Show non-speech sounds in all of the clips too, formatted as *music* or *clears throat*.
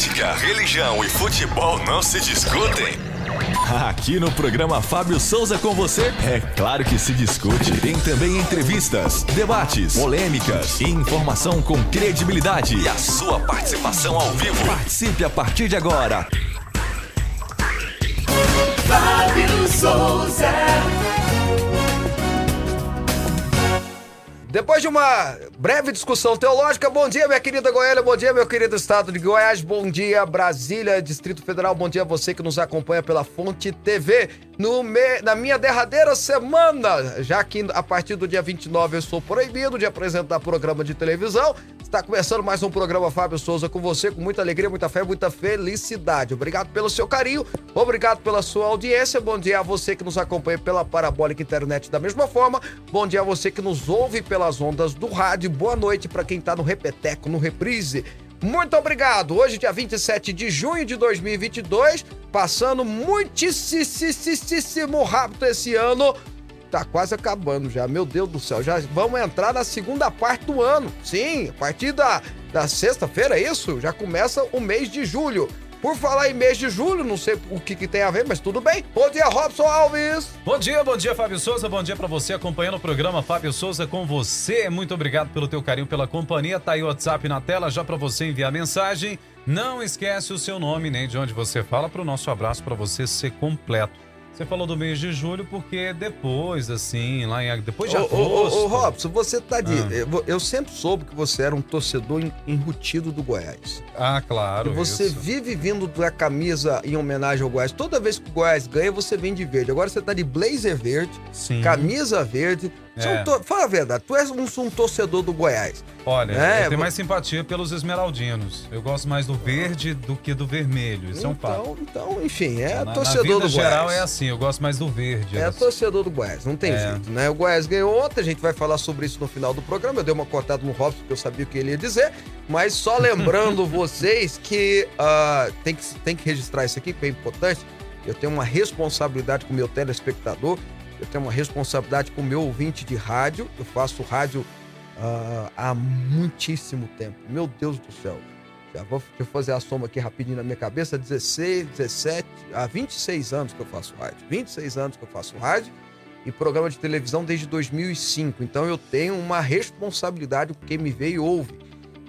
Política, religião e futebol não se discutem? Aqui no programa Fábio Souza com você, é claro que se discute. Tem também entrevistas, debates, polêmicas e informação com credibilidade. E a sua participação ao vivo. Participe a partir de agora. Fábio Souza. Depois de uma breve discussão teológica, bom dia, minha querida Goiânia, bom dia, meu querido estado de Goiás, bom dia, Brasília, Distrito Federal, bom dia a você que nos acompanha pela Fonte TV. No me... Na minha derradeira semana, já que a partir do dia 29 eu sou proibido de apresentar programa de televisão, está começando mais um programa Fábio Souza com você, com muita alegria, muita fé, muita felicidade. Obrigado pelo seu carinho, obrigado pela sua audiência, bom dia a você que nos acompanha pela Parabólica Internet da mesma forma, bom dia a você que nos ouve pelas ondas do rádio, boa noite para quem está no Repeteco, no Reprise. Muito obrigado. Hoje, dia 27 de junho de 2022, passando muitíssimo rápido esse ano. Tá quase acabando já, meu Deus do céu. Já vamos entrar na segunda parte do ano. Sim, a partir da, da sexta-feira, é isso? Já começa o mês de julho. Por falar em mês de julho, não sei o que, que tem a ver, mas tudo bem. Bom dia, Robson Alves. Bom dia, bom dia, Fábio Souza. Bom dia para você acompanhando o programa Fábio Souza com você. Muito obrigado pelo teu carinho, pela companhia. Tá aí o WhatsApp na tela já para você enviar mensagem. Não esquece o seu nome nem de onde você fala para o nosso abraço para você ser completo. Você falou do mês de julho porque depois, assim, lá em depois de Ô, agosto. ô, ô, ô, Robson, você tá de. Ah. Eu, sempre soube que você era um torcedor en- enrutido do Goiás. Ah, claro. E você isso. vive vindo da camisa em homenagem ao Goiás. Toda vez que o Goiás ganha, você vem de verde. Agora você tá de blazer verde, Sim. camisa verde. É um É. tor- Fala a verdade, tu és um, um torcedor do Goiás. Olha, É, eu tenho mais simpatia pelos esmeraldinos. Eu gosto mais do verde do que do vermelho. Isso é um fato. então, então, enfim, é Na- na, torcedor vida do geral Goiás. é assim, eu gosto mais do verde. É Eu- torcedor do Goiás, não tem É. jeito, né? O Goiás ganhou ontem, a gente vai falar sobre isso no final do programa. Eu dei uma cortada no Robson, porque eu sabia o que ele ia dizer. Mas só *laughs* lembrando vocês que ah, tem que tem que registrar isso aqui, que é importante. Eu tenho uma responsabilidade com o meu telespectador, eu tenho uma responsabilidade com o meu ouvinte de rádio. Eu faço rádio ah, há muitíssimo tempo. Meu Deus do céu. Já vou fazer a soma aqui rapidinho na minha cabeça. 16, 17, há 26 anos que eu faço rádio. 26 anos que eu faço rádio e programa de televisão desde 2005. Então eu tenho uma responsabilidade com quem me vê e ouve.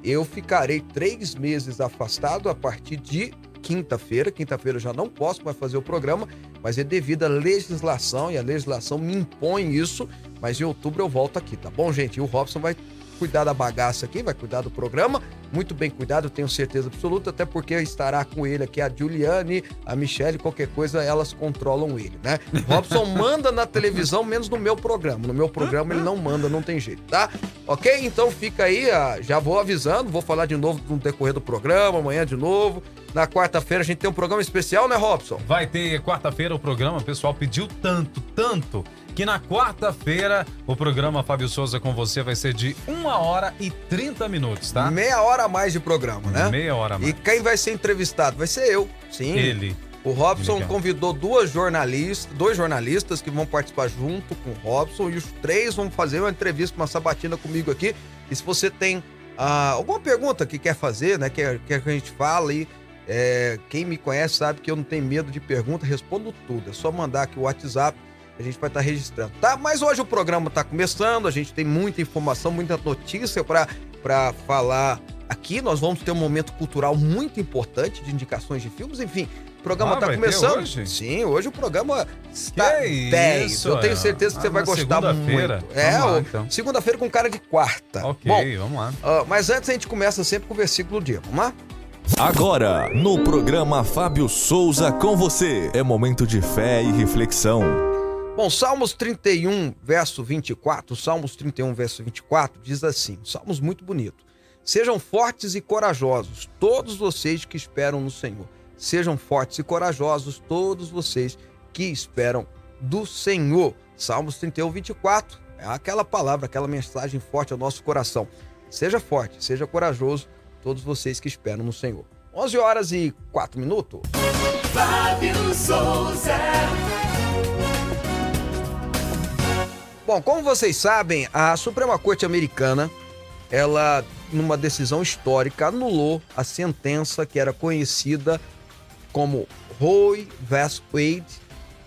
Eu ficarei três meses afastado a partir de quinta-feira. Quinta-feira eu já não posso mais fazer o programa, mas é devido à legislação e a legislação me impõe isso. Mas em outubro eu volto aqui, tá bom, gente? E o Robson vai cuidar da bagaça aqui, vai cuidar do programa. Muito bem cuidado, eu tenho certeza absoluta, até porque estará com ele aqui a Juliane, a Michelle, qualquer coisa elas controlam ele, né? *laughs* Robson manda na televisão, menos no meu programa. No meu programa ele não manda, não tem jeito, tá? Ok? Então fica aí, ah, já vou avisando, vou falar de novo no decorrer do programa, amanhã de novo. Na quarta-feira a gente tem um programa especial, né, Robson? Vai ter quarta-feira o programa, o pessoal pediu tanto, tanto, que na quarta-feira o programa Fábio Souza com você vai ser de 1 hora e 30 minutos, tá? Meia hora a mais de programa, né? Meia hora a mais. E quem vai ser entrevistado? Vai ser eu, sim. Ele. O Robson Legal. convidou duas jornalistas, dois jornalistas que vão participar junto com o Robson e os três vão fazer uma entrevista, uma sabatina comigo aqui. E se você tem ah, alguma pergunta que quer fazer, né, quer, quer que a gente fale, é, quem me conhece sabe que eu não tenho medo de pergunta, respondo tudo. É só mandar aqui o WhatsApp, a gente vai estar registrando, tá? Mas hoje o programa está começando, a gente tem muita informação, muita notícia para falar aqui. Nós vamos ter um momento cultural muito importante de indicações de filmes, enfim. O programa Ah, está vai ter começando. hoje? Sim, hoje o programa está Que 10. isso, Eu tenho é. certeza que Ah, você vai gostar segunda-feira? muito. É, então. segunda-feira com cara de quarta. Ok, Bom, vamos lá. ah, mas antes a gente começa sempre com o versículo do dia. Vamos lá? Agora, no programa Fábio Souza com você, é momento de fé e reflexão. Bom, Salmos 31, verso 24, Salmos 31, verso 24, diz assim, Salmos muito bonito. Sejam fortes e corajosos, todos vocês que esperam no Senhor. Sejam fortes e corajosos, todos vocês que esperam do Senhor. Salmos 31, 24, é aquela palavra, aquela mensagem forte ao nosso coração. Seja forte, seja corajoso, todos vocês que esperam no Senhor. 11 horas e 4 minutos. Fábio Souza. Bom, como vocês sabem, a Suprema Corte Americana ela, numa decisão histórica, anulou a sentença que era conhecida como Roe vs. Wade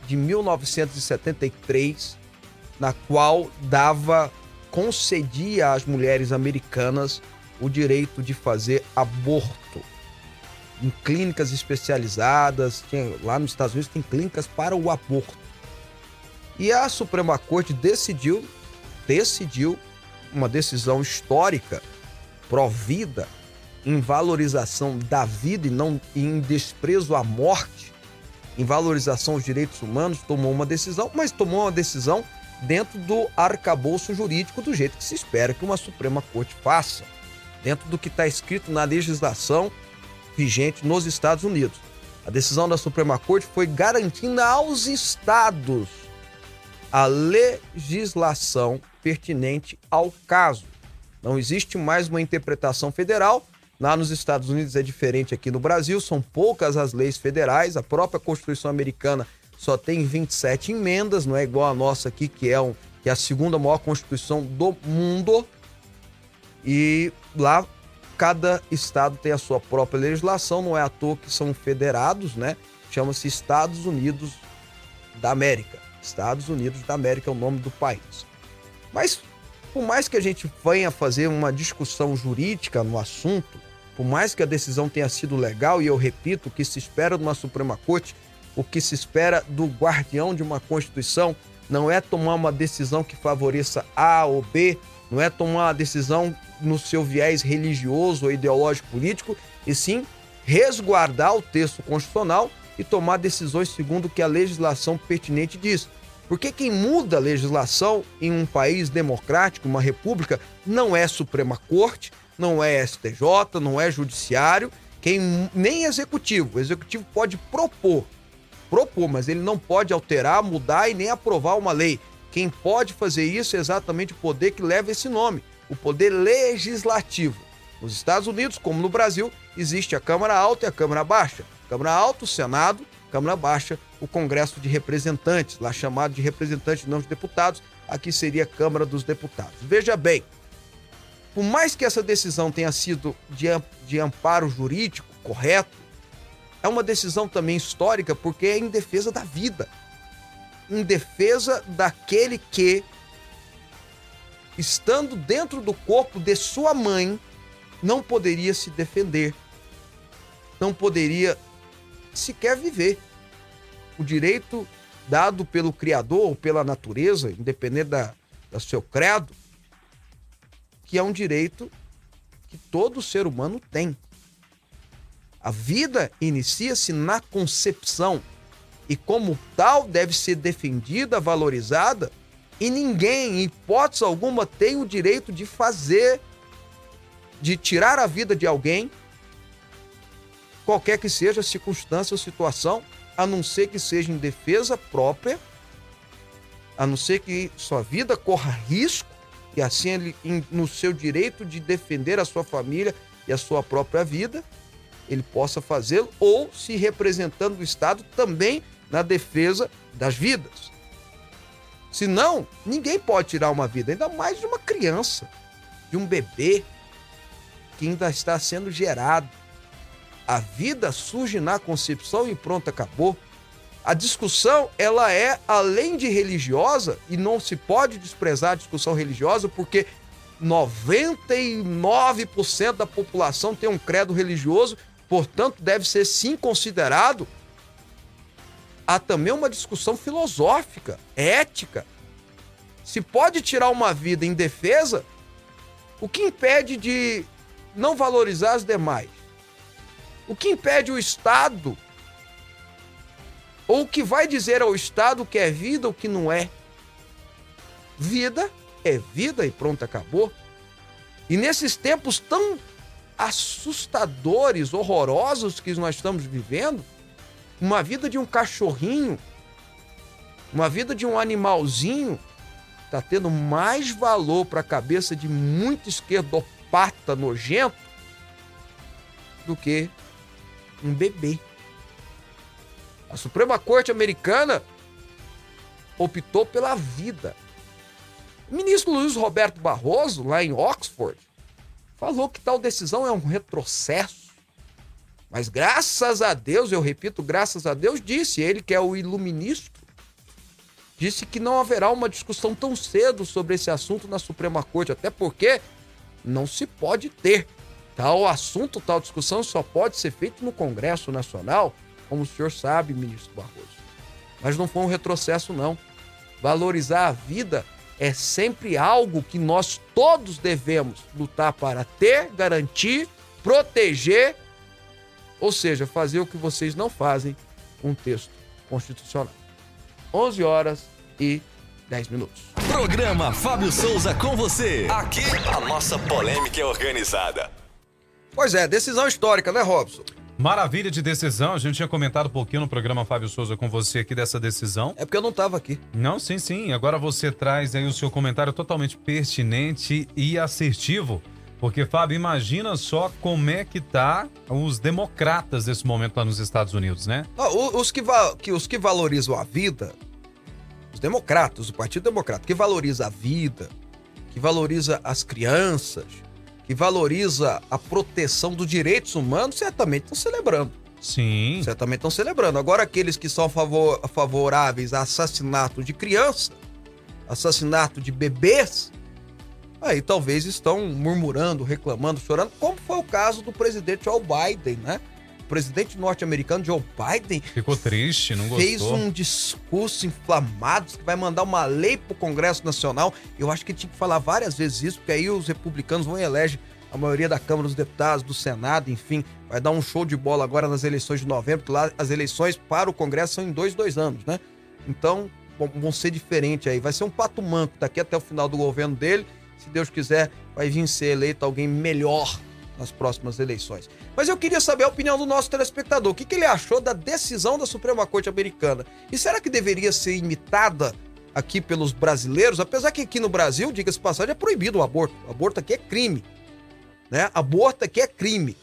de 1973, na qual dava concedia às mulheres americanas o direito de fazer aborto em clínicas especializadas, tinha, lá nos Estados Unidos tem clínicas para o aborto. E a Suprema Corte decidiu, decidiu uma decisão histórica, provida em valorização da vida e não em desprezo à morte, em valorização aos direitos humanos, tomou uma decisão, mas tomou uma decisão dentro do arcabouço jurídico do jeito que se espera que uma Suprema Corte faça, dentro do que está escrito na legislação vigente nos Estados Unidos. A decisão da Suprema Corte foi garantindo aos estados a legislação pertinente ao caso. Não existe mais uma interpretação federal. Lá nos Estados Unidos é diferente aqui no Brasil, são poucas as leis federais, a própria Constituição americana só tem 27 emendas, não é igual a nossa aqui, que é, um, que é a segunda maior Constituição do mundo. E lá cada estado tem a sua própria legislação, não é à toa que são federados, né? Chama-se Estados Unidos da América. Estados Unidos da América é o nome do país. Mas, por mais que a gente venha fazer uma discussão jurídica no assunto, por mais que a decisão tenha sido legal, e eu repito, o que se espera de uma Suprema Corte, o que se espera do guardião de uma Constituição, não é tomar uma decisão que favoreça A ou B, não é tomar uma decisão no seu viés religioso ou ideológico político, e sim resguardar o texto constitucional e tomar decisões segundo o que a legislação pertinente diz. Porque quem muda a legislação em um país democrático, uma república, não é Suprema Corte, não é STJ, não é Judiciário, quem nem Executivo. O Executivo pode propor, propor, mas ele não pode alterar, mudar e nem aprovar uma lei. Quem pode fazer isso é exatamente o poder que leva esse nome, o poder legislativo. Nos Estados Unidos, como no Brasil, existe a Câmara Alta e a Câmara Baixa. Câmara Alta, o Senado, Câmara Baixa, o Congresso de Representantes, lá chamado de representantes não de deputados, aqui seria a Câmara dos Deputados. Veja bem, por mais que essa decisão tenha sido de, de amparo jurídico correto, é uma decisão também histórica porque é em defesa da vida em defesa daquele que, estando dentro do corpo de sua mãe, não poderia se defender, não poderia sequer viver. O direito dado pelo Criador ou pela natureza, independente da, do seu credo, que é um direito que todo ser humano tem. A vida inicia-se na concepção e, como tal, deve ser defendida, valorizada, e ninguém, em hipótese alguma, tem o direito de fazer, de tirar a vida de alguém, qualquer que seja a circunstância ou situação, a não ser que seja em defesa própria, a não ser que sua vida corra risco, e assim ele, no seu direito de defender a sua família e a sua própria vida, ele possa fazê-lo, ou se representando o Estado também na defesa das vidas. Senão, ninguém pode tirar uma vida, ainda mais de uma criança, de um bebê que ainda está sendo gerado. A vida surge na concepção e pronto, acabou. A discussão, ela é além de religiosa e não se pode desprezar a discussão religiosa porque 99% da população tem um credo religioso, portanto deve ser sim considerado há também uma discussão filosófica, ética. Se pode tirar uma vida em defesa, o que impede de não valorizar as demais? O que impede o Estado? Ou o que vai dizer ao Estado o que é vida, o que não é? Vida é vida e pronto, acabou. E nesses tempos tão assustadores, horrorosos que nós estamos vivendo, uma vida de um cachorrinho, uma vida de um animalzinho, está tendo mais valor para a cabeça de muito esquerdopata nojento do que um bebê. A Suprema Corte Americana optou pela vida. O ministro Luiz Roberto Barroso, lá em Oxford, falou que tal decisão é um retrocesso. Mas graças a Deus, eu repito, graças a Deus, disse ele que é o iluministro, disse que não haverá uma discussão tão cedo sobre esse assunto na Suprema Corte, até porque não se pode ter tal assunto, tal discussão só pode ser feito no Congresso Nacional, como o senhor sabe, ministro Barroso. Mas não foi um retrocesso, não. Valorizar a vida é sempre algo que nós todos devemos lutar para ter, garantir, proteger, ou seja, fazer o que vocês não fazem um texto constitucional. 11 horas e 10 minutos. Programa Fábio Souza com você. Aqui a nossa polêmica é organizada. Pois é, decisão histórica, né, Robson? Maravilha de decisão. A gente tinha comentado um pouquinho no programa Fábio Souza com você aqui dessa decisão. É porque eu não estava aqui. Não, sim, sim. Agora você traz aí o seu comentário totalmente pertinente e assertivo. Porque, Fábio, imagina só como é que tá os democratas nesse momento lá nos Estados Unidos, né? Ah, os, que que, os que valorizam a vida, os democratas, o Partido Democrata, que valoriza a vida, que valoriza as crianças, que valoriza a proteção dos direitos humanos, certamente estão celebrando. Sim. Certamente estão celebrando. Agora, aqueles que são favor, favoráveis a assassinato de criança, assassinato de bebês, aí talvez estão murmurando, reclamando, chorando, como foi o caso do presidente Joe Biden, né? O presidente norte-americano Joe Biden ficou triste, não gostou. Fez um discurso inflamado que vai mandar uma lei para o Congresso Nacional. Eu acho que tinha que falar várias vezes isso, porque aí os republicanos vão eleger a maioria da Câmara dos Deputados, do Senado, enfim, vai dar um show de bola agora nas eleições de novembro, porque lá as eleições para o Congresso são em dois, dois anos, né? Então, vão ser diferentes aí. Vai ser um pato manco daqui até o final do governo dele. Se Deus quiser, vai vir ser eleito alguém melhor nas próximas eleições. Mas eu queria saber a opinião do nosso telespectador. O que, que ele achou da decisão da Suprema Corte Americana? E será que deveria ser imitada aqui pelos brasileiros? Apesar que aqui no Brasil, diga-se passagem, é proibido o aborto. O aborto aqui é crime. Né? Aborto aqui é crime.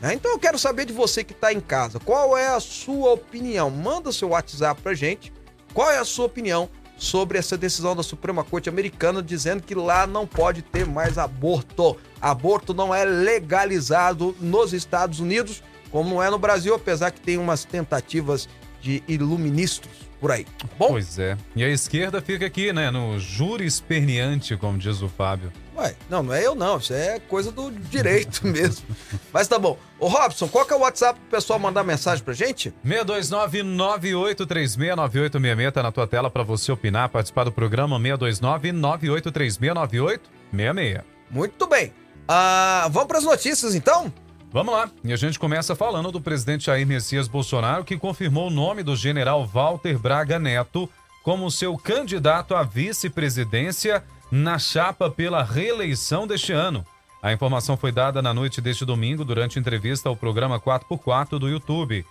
Né? Então eu quero saber de você que está em casa. Qual é a sua opinião? Manda seu WhatsApp pra gente. Qual é a sua opinião sobre essa decisão da Suprema Corte Americana dizendo que lá não pode ter mais aborto. Aborto não é legalizado nos Estados Unidos, como não é no Brasil, apesar que tem umas tentativas de iluministros por aí. Tá bom? Pois é. E a esquerda fica aqui, né, no júri esperneante, como diz o Fábio. Ué, não, não é eu não, isso é coisa do direito *laughs* mesmo. Mas tá bom. Ô Robson, qual que é o WhatsApp pro pessoal mandar mensagem pra gente? 629-9836-9866, tá na tua tela para você opinar, participar do programa 629-9836-9866. Muito bem. Ah, vamos pras notícias então? Vamos lá. E a gente começa falando do presidente Jair Messias Bolsonaro, que confirmou o nome do general Walter Braga Neto como seu candidato à vice-presidência na chapa pela reeleição deste ano. A informação foi dada na noite deste domingo durante entrevista ao programa 4x4 do YouTube.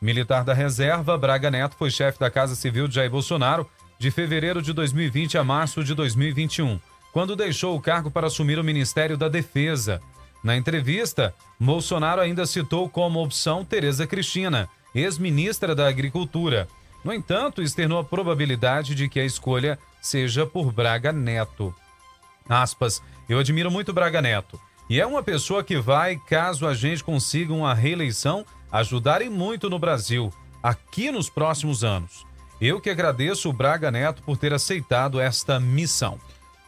Militar da reserva, Braga Neto foi chefe da Casa Civil de Jair Bolsonaro de fevereiro de 2020 a março de 2021, quando deixou o cargo para assumir o Ministério da Defesa. Na entrevista, Bolsonaro ainda citou como opção Tereza Cristina, ex-ministra da Agricultura. No entanto, externou a probabilidade de que a escolha seja por Braga Neto. Aspas, eu admiro muito Braga Neto. E é uma pessoa que vai, caso a gente consiga uma reeleição, ajudar muito no Brasil, aqui nos próximos anos. Eu que agradeço o Braga Neto por ter aceitado esta missão.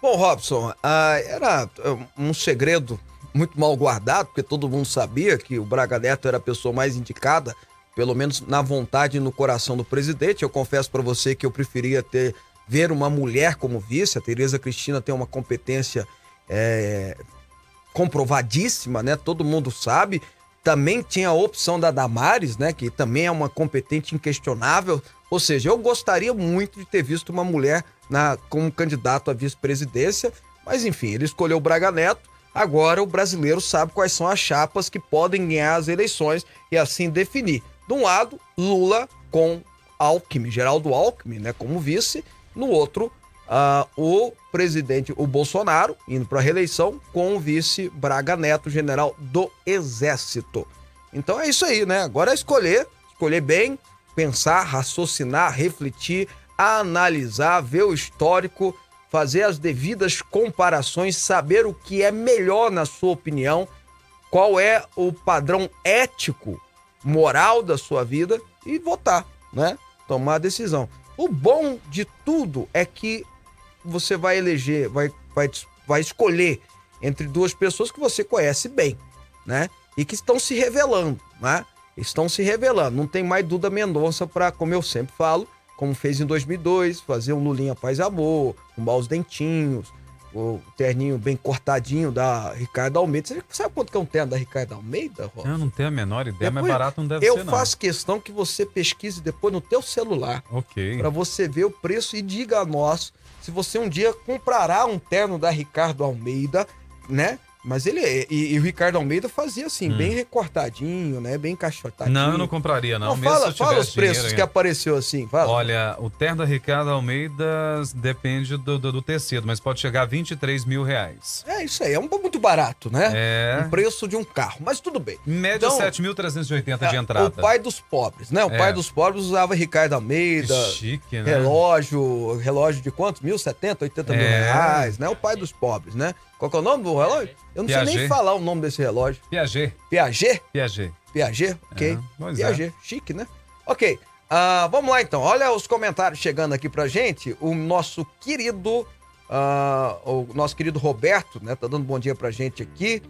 Bom, Robson, ah, era ah, um segredo muito mal guardado, porque todo mundo sabia que o Braga Neto era a pessoa mais indicada, pelo menos na vontade e no coração do presidente. Eu confesso para você que eu preferia ter ver uma mulher como vice. A Tereza Cristina tem uma competência é, comprovadíssima, né? Todo mundo sabe. Também tinha a opção da Damares, né? Que também é uma competente inquestionável. Ou seja, eu gostaria muito de ter visto uma mulher na, como candidato à vice-presidência. Mas enfim, ele escolheu o Braga Neto. Agora o brasileiro sabe quais são as chapas que podem ganhar as eleições e assim definir. De um lado, Lula com Alckmin, Geraldo Alckmin, né, como vice, no outro, uh, o presidente, o Bolsonaro, indo para a reeleição, com o vice Braga Neto, general do Exército. Então é isso aí, né? Agora é escolher, escolher bem, pensar, raciocinar, refletir, analisar, ver o histórico, fazer as devidas comparações, saber o que é melhor na sua opinião, qual é o padrão ético, moral da sua vida e votar, né? Tomar a decisão. O bom de tudo é que você vai eleger, vai, vai, vai escolher entre duas pessoas que você conhece bem, né? E que estão se revelando, né? Estão se revelando. Não tem mais Duda Mendonça para, como eu sempre falo, como fez em 2002, fazer um Lulinha Paz Amor, arrumar os dentinhos, o terninho bem cortadinho da Ricardo Almeida. Você sabe quanto que é um terno da Ricardo Almeida, Rob? Eu não tenho a menor ideia, Depois, mas barato não deve eu ser, não. faço questão que você pesquise depois no teu celular Ok. para você ver o preço e diga a nós se você um dia comprará um terno da Ricardo Almeida, né? Mas ele é- e, e o Ricardo Almeida fazia assim, bem recortadinho, né? Bem encaixotadinho. Hum. Não, eu não compraria, não. Não, fala, fala os preços dinheiro que ainda. apareceu assim, fala. Olha, o terno da Ricardo Almeida depende do, do, do tecido, mas pode chegar a 23 mil reais. É isso aí, é um muito barato, né? É. Um preço de um carro, mas tudo bem. Em média, Então, 7.380 de é, entrada. O pai dos pobres, né? O É. pai dos pobres usava Ricardo Almeida, Que chique, né? relógio, relógio de quantos? Mil, setenta, oitenta mil É. reais, né? O pai dos pobres, né? Qual que é o nome do relógio? Eu não sei nem Piaget. falar o nome desse relógio. Piaget. Piaget? Piaget. Piaget, ok. É, é. Piaget, chique, né? Ok, ah, vamos lá então. Olha os comentários chegando aqui pra gente. O nosso querido, ah, o nosso querido Roberto, né? Tá dando bom dia pra gente aqui.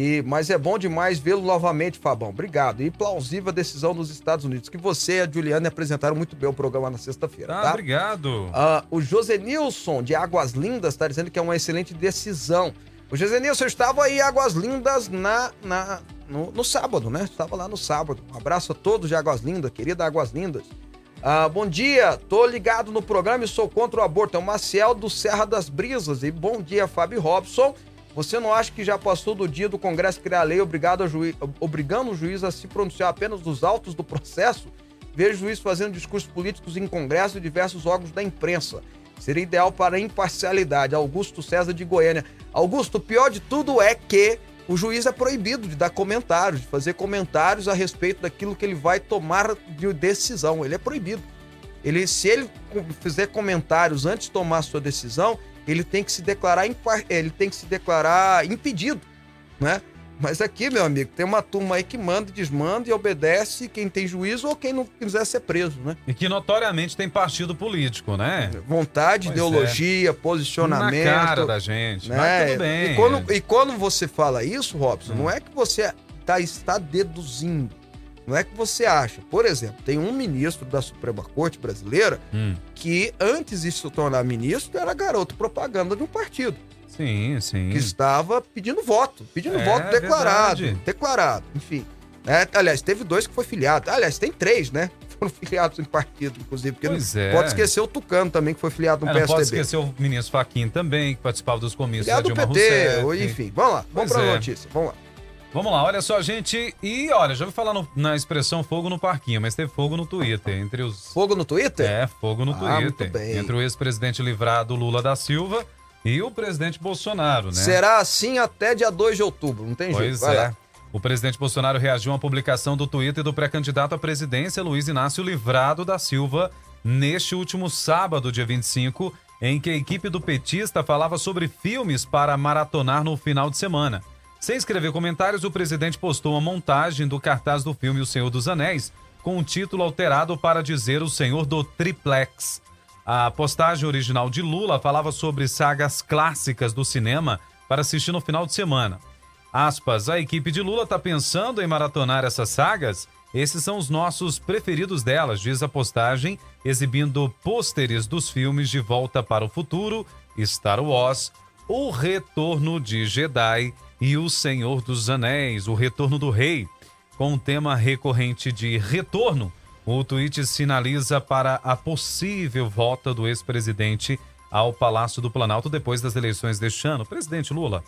E, mas é bom demais vê-lo novamente, Fabão. Obrigado. E plausível a decisão dos Estados Unidos, que você e a Juliana apresentaram muito bem o programa na sexta-feira, Ah, tá? obrigado. Ah, o Josenilson, de Águas Lindas, está dizendo que é uma excelente decisão. O Josenilson estava aí em Águas Lindas na, na, no, no sábado, né? Estava lá no sábado. Um abraço a todos de Águas Lindas, querida Águas Lindas. Ah, bom dia, tô ligado no programa e sou contra o aborto. É o Maciel do Serra das Brisas. E bom dia, Fábio Robson. Você não acha que já passou do dia do Congresso criar lei obrigado a juiz, obrigando o juiz a se pronunciar apenas dos autos do processo? Vejo o juiz fazendo discursos políticos em congresso e diversos órgãos da imprensa. Seria ideal para a imparcialidade. Augusto César de Goiânia. Augusto, o pior de tudo é que o juiz é proibido de dar comentários, de fazer comentários a respeito daquilo que ele vai tomar de decisão. Ele é proibido. Ele, se ele fizer comentários antes de tomar a sua decisão, ele tem que se declarar ele tem que se declarar impedido, né? Mas aqui, meu amigo, tem uma turma aí que manda, e desmanda e obedece quem tem juízo ou quem não quiser ser preso, né? E que notoriamente tem partido político, né? Vontade, Pois ideologia, posicionamento. Na cara da gente. né? Mas tudo bem. E quando, e quando você fala isso, Robson, Hum. não é que você tá, está deduzindo. Não é que você acha. Por exemplo, tem um ministro da Suprema Corte brasileira Hum, que, antes de se tornar ministro, era garoto propaganda de um partido. sim, sim. Que estava pedindo voto. Pedindo É, voto declarado. verdade. Declarado, enfim. É, aliás, teve dois que foi filiado. Aliás, tem três, né? *laughs* Foram filiados em partido, inclusive. Porque Pois não é. pode esquecer o Tucano também, que foi filiado no É, não pode PSDB. esquecer o ministro Faquin também, que participava dos comícios Filiado da do Dilma PT, Rousseff. ou enfim. Vamos lá, vamos Pois pra é. notícia. Vamos lá. Vamos lá, olha só, gente. E olha, já ouvi falar no- na expressão fogo no parquinho, mas teve fogo no Twitter. Entre os. Fogo no Twitter? É, fogo no Ah, muito Twitter. bem. Entre o ex-presidente livrado Lula da Silva e o presidente Bolsonaro, né? Será assim até dia 2 de outubro, não tem jeito. Pois Vai é. lá. O presidente Bolsonaro reagiu a uma publicação do Twitter do pré-candidato à presidência Luiz Inácio Livrado da Silva neste último sábado, dia 25, em que a equipe do petista falava sobre filmes para maratonar no final de semana. Sem escrever comentários, o presidente postou uma montagem do cartaz do filme O Senhor dos Anéis, com o título alterado para dizer O Senhor do Triplex. A postagem original de Lula falava sobre sagas clássicas do cinema para assistir no final de semana. Aspas, a equipe de Lula está pensando em maratonar essas sagas? Esses são os nossos preferidos delas, diz a postagem, exibindo pôsteres dos filmes De Volta para o Futuro, Star Wars, O Retorno de Jedi e O Senhor dos Anéis, O Retorno do Rei. Com o tema recorrente de retorno, o tweet sinaliza para a possível volta do ex-presidente ao Palácio do Planalto depois das eleições deste ano. Presidente Lula.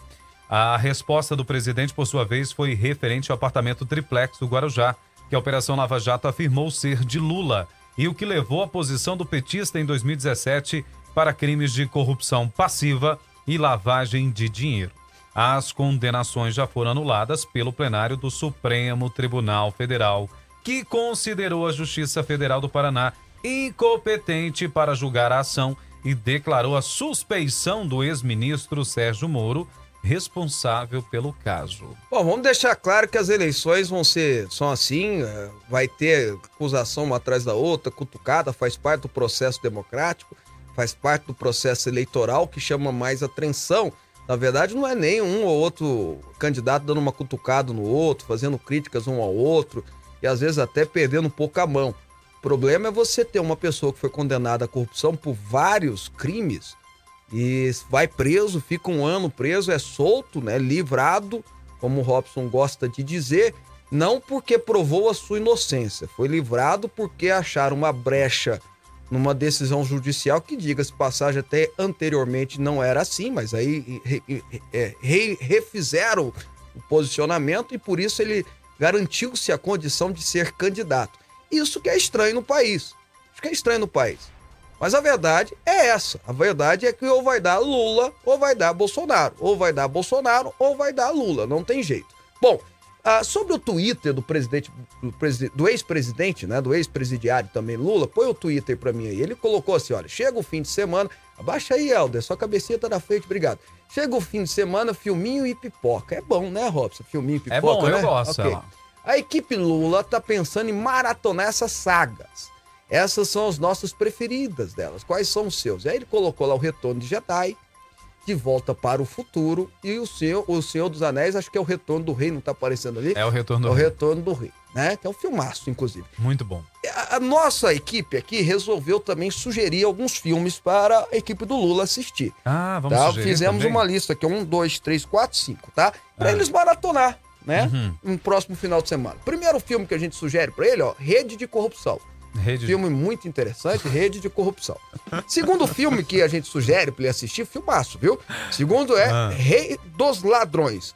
A resposta do presidente, por sua vez, foi referente ao apartamento triplex do Guarujá, que a Operação Lava Jato afirmou ser de Lula, e o que levou à posição do petista em 2017 para crimes de corrupção passiva e lavagem de dinheiro. As condenações já foram anuladas pelo plenário do Supremo Tribunal Federal, que considerou a Justiça Federal do Paraná incompetente para julgar a ação e declarou a suspeição do ex-ministro Sérgio Moro, responsável pelo caso. Bom, vamos deixar claro que as eleições vão ser só assim, é, vai ter acusação uma atrás da outra, cutucada, faz parte do processo democrático, faz parte do processo eleitoral que chama mais atenção. Na verdade, não é nem um ou outro candidato dando uma cutucada no outro, fazendo críticas um ao outro e às vezes até perdendo um pouco a mão. O problema é você ter uma pessoa que foi condenada à corrupção por vários crimes e vai preso, fica um ano preso, é solto, né, livrado, como o Robson gosta de dizer, não porque provou a sua inocência, foi livrado porque acharam uma brecha numa decisão judicial que, diga-se passagem, até anteriormente não era assim, mas aí re, re, re, refizeram o posicionamento e por isso ele garantiu-se a condição de ser candidato. Isso que é estranho no país. Isso que é estranho no país. Mas a verdade é essa. A verdade é que ou vai dar Lula ou vai dar Bolsonaro. Ou vai dar Bolsonaro ou vai dar Lula. Não tem jeito. Bom, ah, sobre o Twitter do presidente, do, do ex-presidente, né? Do ex-presidiário também, Lula, põe o Twitter pra mim aí. Ele colocou assim: olha, chega o fim de semana. Abaixa aí, Helder, sua cabecinha tá na frente, obrigado. Chega o fim de semana, filminho e pipoca. É bom, né, Robson? Filminho e pipoca. É bom, né? eu gosto. Okay. A equipe Lula tá pensando em maratonar essas sagas. Essas são as nossas preferidas delas. Quais são os seus? Aí ele colocou lá o Retorno de Jedi, De Volta para o Futuro e o Senhor, o Senhor dos Anéis, acho que é o Retorno do Rei, não tá aparecendo ali? É o Retorno do é o Rei. Retorno do Rei, né? Que é um filmaço, inclusive. Muito bom. A, a nossa equipe aqui resolveu também sugerir alguns filmes para a equipe do Lula assistir. Ah, vamos tá? sugerir Fizemos também? uma lista aqui, um, dois, três, quatro, cinco, tá? Pra Ah. eles maratonar, né? Uhum. No próximo final de semana. Primeiro filme que a gente sugere pra ele, ó, Rede de Corrupção. Rede Filme muito interessante, Rede de Corrupção. Segundo filme que a gente sugere pra ele assistir, filmaço, viu? Segundo é Ah. Rei dos Ladrões.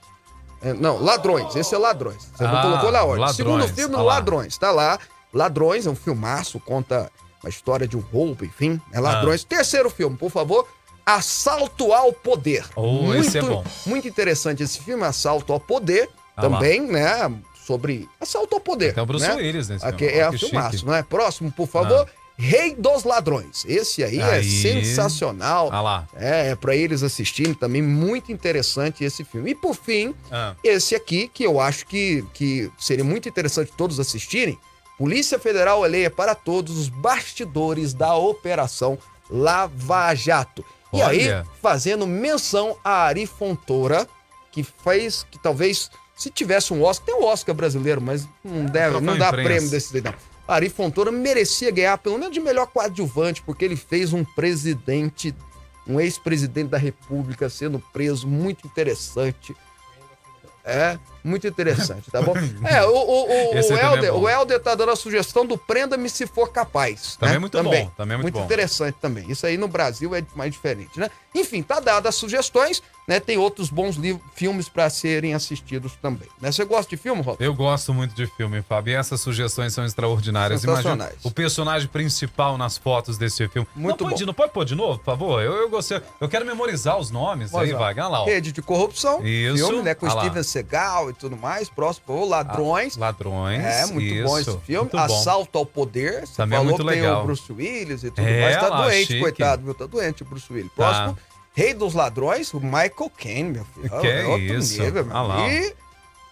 É, não, Ladrões, esse é Ladrões. Você não Ah, colocou na ordem. Ladrões, Segundo filme, ah lá. Ladrões. Tá lá. Ladrões, é um filmaço, conta uma história de um roubo, enfim. Ah. É Ladrões. Terceiro filme, por favor. Assalto ao Poder. Oh, esse é bom. Muito interessante esse filme, Assalto ao Poder. Ah lá. também, né? Sobre assalto ao poder. Tem o Bruce né? Willis nesse Aqui é Ó, a que filmaço, chique. não é? Próximo, por favor. Rei dos Ladrões. Esse aí, é Aí. sensacional. Ah lá. É, é para eles assistirem também, muito interessante esse filme. E por fim, Ah. esse aqui, que eu acho que, que seria muito interessante todos assistirem. Polícia Federal alheia para todos os bastidores da Operação Lava Jato. E aí, Olha. fazendo menção a Ari Fontoura, que fez, que talvez, se tivesse um Oscar, tem um Oscar brasileiro, mas não deve, troféu não dá imprensa. prêmio desse daí, não. Ari Fontoura merecia ganhar pelo menos de melhor coadjuvante, porque ele fez um presidente, um ex-presidente da República sendo preso, muito interessante. É, muito interessante, tá bom? *laughs* É, o, o, o, o também é Helder, bom. o Helder tá dando a sugestão do prenda-me se for capaz. Também né? é muito bom, também é muito bom. interessante também. Isso aí no Brasil é mais diferente, né? Enfim, tá dado as sugestões, né? Tem outros bons livros, filmes para serem assistidos também. Né? Você gosta de filme, Rob? Eu gosto muito de filme, Fábio. E essas sugestões são extraordinárias. Imagina o personagem principal nas fotos desse filme. Muito não, pode, bom. não pode pôr de novo, por favor? Eu, eu gostei. Eu quero memorizar os nomes. Mas, aí, ó, vai, lá. ó. Rede de Corrupção, Isso. filme, né? Com Ah. Steven Seagal e tudo mais. Próximo, ou Ladrões. Ladrões. É, muito bom isso. esse filme. Bom. Assalto ao Poder. Você Também é falou muito que tem legal. o Bruce Willis e tudo É, mais. Tá lá, doente, chique. coitado, viu? Tá doente o Bruce Willis. Próximo, Rei dos Ladrões, o Michael Caine, meu filho. Que é outro isso? nível, meu. Ah lá. E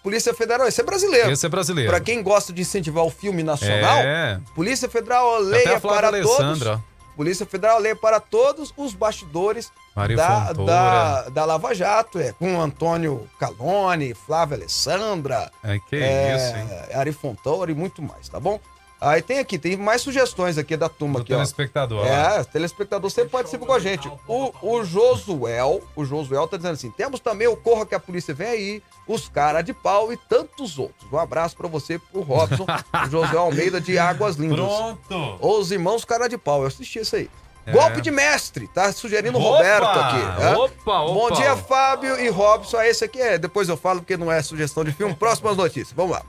Polícia Federal, esse é brasileiro. Esse é brasileiro. Pra quem gosta de incentivar o filme nacional, É. Polícia Federal leia para todos. Alessandra. ó. Polícia Federal leia para todos os bastidores da, da, da Lava Jato, é, com Antônio Calone, Flávia Alessandra, É, que é, isso, hein? Ari Fontoura e muito mais, tá bom? Aí tem aqui, tem mais sugestões aqui da turma Do aqui, ó. telespectador. ó. É, telespectador, você participa com a gente. O, o Josuel, o Josuel tá dizendo assim: temos também o Corra que a polícia vem aí, os cara de pau e tantos outros. Um abraço pra você, pro Robson, o Josué Almeida de Águas Lindas. Pronto. Os irmãos cara de pau, eu assisti isso aí. É. Golpe de mestre, tá sugerindo o Opa! Roberto aqui. é? Opa, opa. Bom dia, Fábio e Robson. Ah, Esse aqui é, depois eu falo porque não é sugestão de filme. Próximas notícias, vamos lá.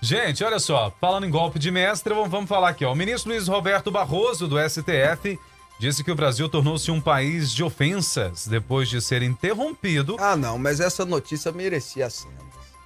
Gente, olha só, falando em golpe de mestre, vamos, falar aqui, ó. O ministro Luiz Roberto Barroso, do STF, disse que o Brasil tornou-se um país de ofensas depois de ser interrompido. Ah, não, mas essa notícia merecia a cena.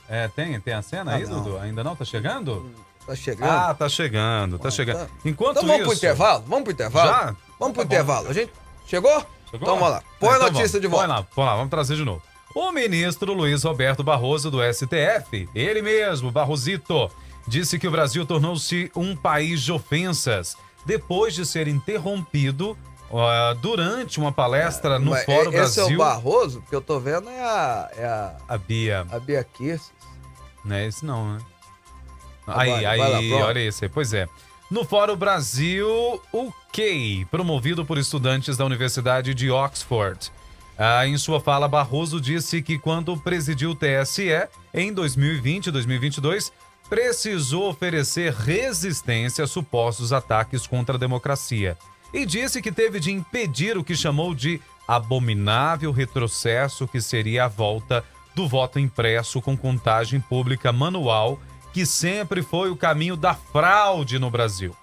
É, tem, tem a cena Ah, aí, não. Dudu? Ainda não? Tá chegando? Tá chegando? Ah, tá chegando, tá chegando. tá. Enquanto então vamos pro isso... intervalo? Vamos pro intervalo? Já? Vamos pro Tá bom. intervalo. A gente, Chegou? Chegou Então vamos lá. Põe a Então notícia vamos, de volta. Põe lá, põe lá, vamos trazer de novo. O ministro Luiz Roberto Barroso do STF, ele mesmo, Barrosito, disse que o Brasil tornou-se um país de ofensas depois de ser interrompido ah, durante uma palestra no Mas Fórum esse Brasil. é o Barroso, porque eu tô vendo é a, é a, A Bia, a Bia Kicis. não é esse não, né? Ah, Aí, vai, aí, vai lá, olha esse aí. Pois é. No Fórum Brasil, o QUEI, promovido por estudantes da Universidade de Oxford. Ah, em sua fala, Barroso disse que quando presidiu o TSE, em 2020 e 2022, precisou oferecer resistência a supostos ataques contra a democracia. E disse que teve de impedir o que chamou de abominável retrocesso, que seria a volta do voto impresso com contagem pública manual, que sempre foi o caminho da fraude no Brasil.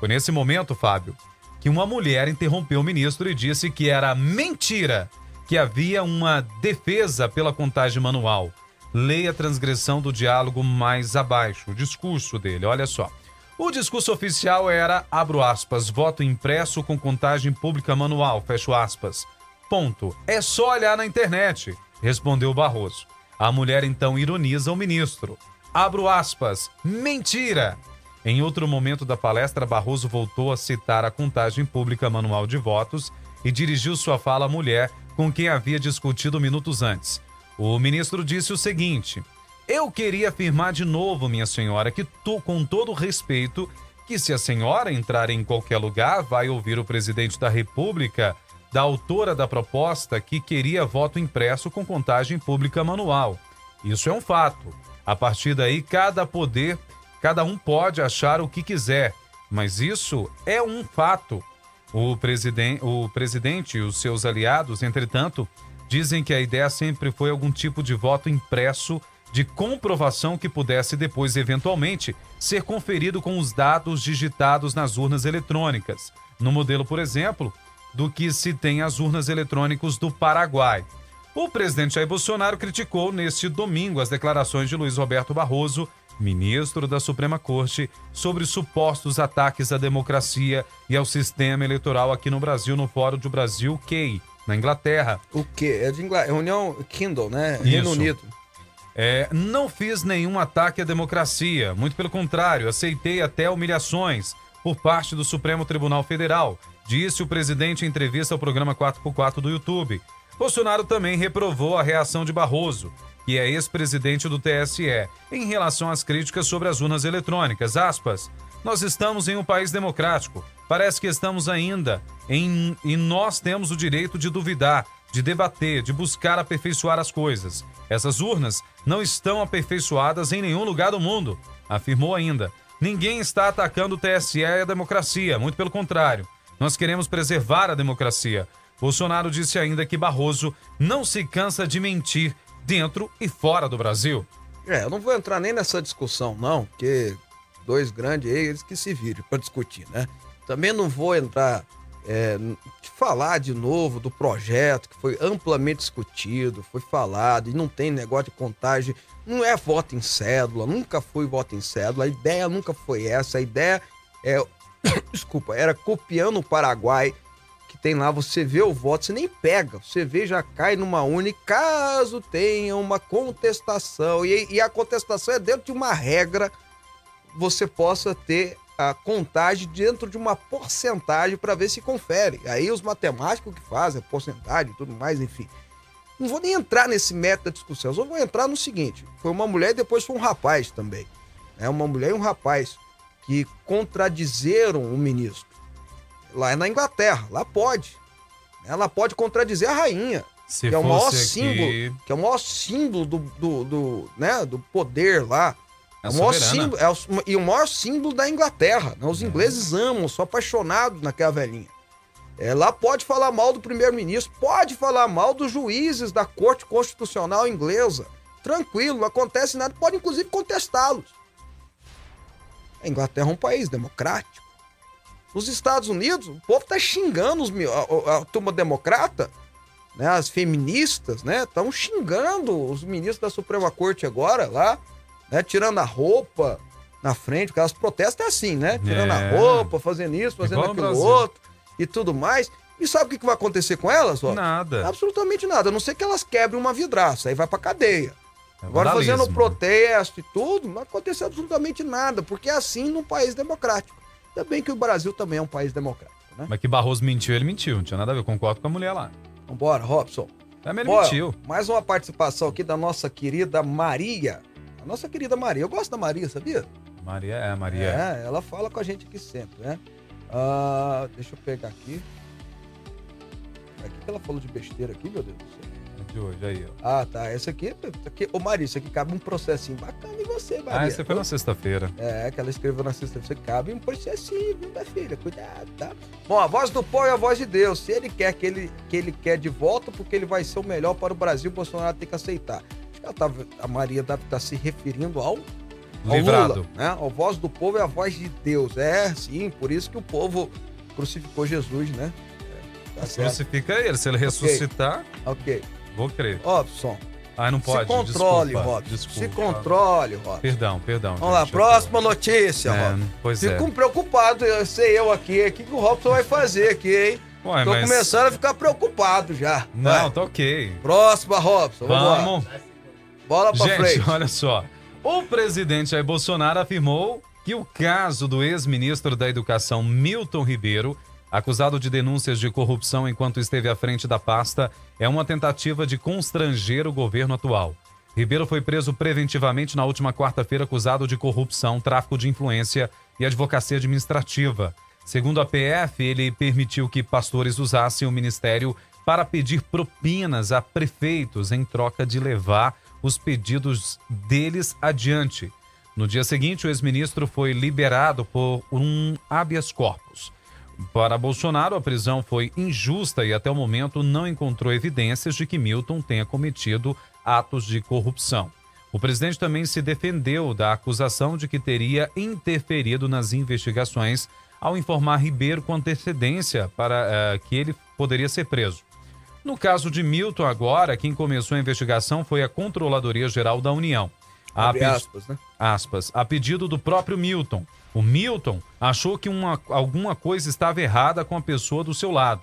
Foi nesse momento, Fábio, que uma mulher interrompeu o ministro e disse que era mentira que havia uma defesa pela contagem manual. Leia a transgressão do diálogo mais abaixo, o discurso dele, olha só. O discurso oficial era, abro aspas, voto impresso com contagem pública manual, fecho aspas. Ponto. É só olhar na internet, respondeu Barroso. A mulher então ironiza o ministro. Abro aspas, mentira! Em outro momento da palestra, Barroso voltou a citar a contagem pública manual de votos e dirigiu sua fala à mulher com quem havia discutido minutos antes. O ministro disse o seguinte: Eu queria afirmar de novo, minha senhora, que tu, com todo respeito, que se a senhora entrar em qualquer lugar, vai ouvir o presidente da República, da autora da proposta que queria voto impresso com contagem pública manual. Isso é um fato. A partir daí, cada poder, cada um pode achar o que quiser, mas isso é um fato. O, presiden o presidente e os seus aliados, entretanto, dizem que a ideia sempre foi algum tipo de voto impresso de comprovação que pudesse depois, eventualmente, ser conferido com os dados digitados nas urnas eletrônicas. No modelo, por exemplo, do que se tem as urnas eletrônicas do Paraguai. O presidente Jair Bolsonaro criticou neste domingo as declarações de Luiz Roberto Barroso, ministro da Suprema Corte, sobre supostos ataques à democracia e ao sistema eleitoral aqui no Brasil, no Fórum do Brasil KEI, na Inglaterra. O quê? É de Inglaterra. União Kindle, né? Reino Isso. Unido. É, não fiz nenhum ataque à democracia, muito pelo contrário, aceitei até humilhações por parte do Supremo Tribunal Federal, disse o presidente em entrevista ao programa 4x4 do YouTube. Bolsonaro também reprovou a reação de Barroso, que é ex-presidente do TSE, em relação às críticas sobre as urnas eletrônicas. Aspas, nós estamos em um país democrático. Parece que estamos ainda em. E nós temos o direito de duvidar, de debater, de buscar aperfeiçoar as coisas. Essas urnas não estão aperfeiçoadas em nenhum lugar do mundo, afirmou ainda. Ninguém está atacando o TSE e a democracia, muito pelo contrário. Nós queremos preservar a democracia. Bolsonaro disse ainda que Barroso não se cansa de mentir dentro e fora do Brasil. É, eu não vou entrar nem nessa discussão, não, porque dois grandes eles que se virem para discutir, né? Também não vou entrar, é, falar de novo do projeto que foi amplamente discutido, foi falado, e não tem negócio de contagem, não é voto em cédula, nunca foi voto em cédula, a ideia nunca foi essa, a ideia é, *coughs* desculpa, era copiando o Paraguai, tem lá, você vê o voto, você nem pega, você vê, já cai numa urna caso tenha uma contestação, e, e a contestação é dentro de uma regra, você possa ter a contagem dentro de uma porcentagem para ver se confere. Aí os matemáticos que fazem a porcentagem e tudo mais, enfim. Não vou nem entrar nesse método da discussão, só vou entrar no seguinte: foi uma mulher e depois foi um rapaz também. É uma mulher e um rapaz que contradizeram o ministro. Lá é na Inglaterra, lá pode. Ela pode contradizer a rainha, Se que é o maior fosse símbolo, aqui, que é o maior símbolo do, do, do, né, do poder lá. é É o maior símbolo, é o- e o maior símbolo da Inglaterra. né? Os ingleses amam, são apaixonados naquela velhinha. É, lá pode falar mal do primeiro-ministro, pode falar mal dos juízes da Corte Constitucional Inglesa. Tranquilo, não acontece nada, pode inclusive contestá-los. A Inglaterra é um país democrático. Nos Estados Unidos, o povo tá xingando os, a, a- a turma democrata, né, as feministas, né, estão xingando os ministros da Suprema Corte agora lá, né, tirando a roupa na frente, porque as protestas é assim, né, tirando É. a roupa, fazendo isso, fazendo Igual aquilo outro e tudo mais. E sabe o que que vai acontecer com elas, ó? Nada. Absolutamente nada, a não ser que elas quebrem uma vidraça, aí vai pra cadeia. É Agora fazendo protesto e tudo, não vai acontecer absolutamente nada, porque é assim num país democrático. Ainda bem que o Brasil também é um país democrático, né? Mas que Barroso mentiu, ele mentiu. Não tinha nada a ver. Eu concordo com a mulher lá. Vambora, Robson. Também ele Bora, mentiu. mais uma participação aqui da nossa querida Maria. A nossa querida Maria. Eu gosto da Maria, sabia? Maria, é, Maria. É, ela fala com a gente aqui sempre, né? Ah, deixa eu pegar aqui. O que que ela falou de besteira aqui, meu Deus do céu? De hoje, aí, ó. Ah, tá. Essa aqui, essa aqui ô Maria, isso aqui cabe um processinho bacana em você, Maria. Ah, esse foi na sexta-feira. É, que ela escreveu na sexta Você cabe um processinho, viu, minha filha? Cuidado, tá? Bom, a voz do povo é a voz de Deus. Se ele quer que ele, que ele quer de volta, porque ele vai ser o melhor para o Brasil, o Bolsonaro tem que aceitar. Acho que ela tava, a Maria deve estar se referindo ao, Livrado. Lula, né? A voz do povo é a voz de Deus. É, sim, por isso que o povo crucificou Jesus, né? É, tá. Crucifica ele. Se ele ressuscitar, Ok. Vou crer. Robson, Ah, não pode. se controle, desculpa, Robson. Desculpa. Se controle, Robson. Perdão, perdão. Vamos lá, gente, eu próxima notícia, É, Robson. pois é. Fico preocupado, eu sei eu aqui. O que, que o Robson vai fazer aqui, hein? Ué, Tô mas- começando a ficar preocupado já. Não, Vai. tá ok. Próxima, Robson. Vamos, lá. Vamos. Bola pra Gente, frente. *laughs* olha só. O presidente Jair Bolsonaro afirmou que o caso do ex-ministro da Educação Milton Ribeiro, acusado de denúncias de corrupção enquanto esteve à frente da pasta, é uma tentativa de constranger o governo atual. Ribeiro foi preso preventivamente na última quarta-feira acusado de corrupção, tráfico de influência e advocacia administrativa. Segundo a PF, ele permitiu que pastores usassem o ministério para pedir propinas a prefeitos em troca de levar os pedidos deles adiante. No dia seguinte, o ex-ministro foi liberado por um habeas corpus. Para Bolsonaro, a prisão foi injusta e até o momento não encontrou evidências de que Milton tenha cometido atos de corrupção. O presidente também se defendeu da acusação de que teria interferido nas investigações ao informar Ribeiro com antecedência para eh, que ele poderia ser preso. No caso de Milton, agora, quem começou a investigação foi a Controladoria Geral da União. A aspas, né? aspas, a pedido do próprio Milton. O Milton achou que uma, alguma coisa estava errada com a pessoa do seu lado,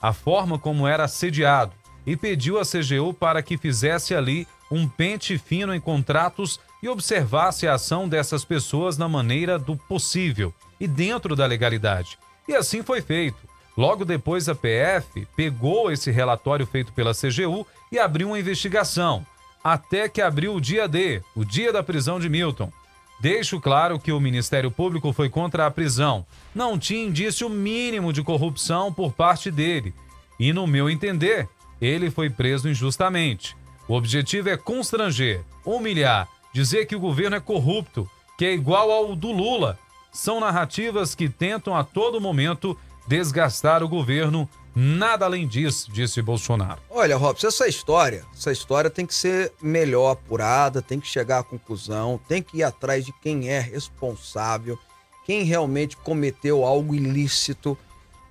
a forma como era assediado, e pediu à CGU para que fizesse ali um pente fino em contratos e observasse a ação dessas pessoas na maneira do possível e dentro da legalidade. E assim foi feito. Logo depois, a PF pegou esse relatório feito pela CGU e abriu uma investigação até que abriu o dia D, o dia da prisão de Milton. Deixo claro que o Ministério Público foi contra a prisão. Não tinha indício mínimo de corrupção por parte dele. E, no meu entender, ele foi preso injustamente. O objetivo é constranger, humilhar, dizer que o governo é corrupto, que é igual ao do Lula. São narrativas que tentam a todo momento desgastar o governo. Nada além disso, disse Bolsonaro. Olha, Robson, essa história, essa história tem que ser melhor apurada, tem que chegar à conclusão, tem que ir atrás de quem é responsável, quem realmente cometeu algo ilícito.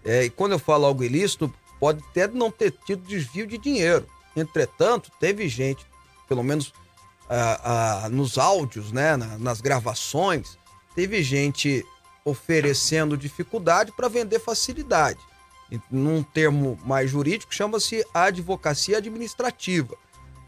É, e quando eu falo algo ilícito, pode até não ter tido desvio de dinheiro. Entretanto, teve gente, pelo menos ah, ah, nos áudios, né, na- nas gravações, teve gente oferecendo dificuldade para vender facilidade. Num termo mais jurídico, chama-se advocacia administrativa.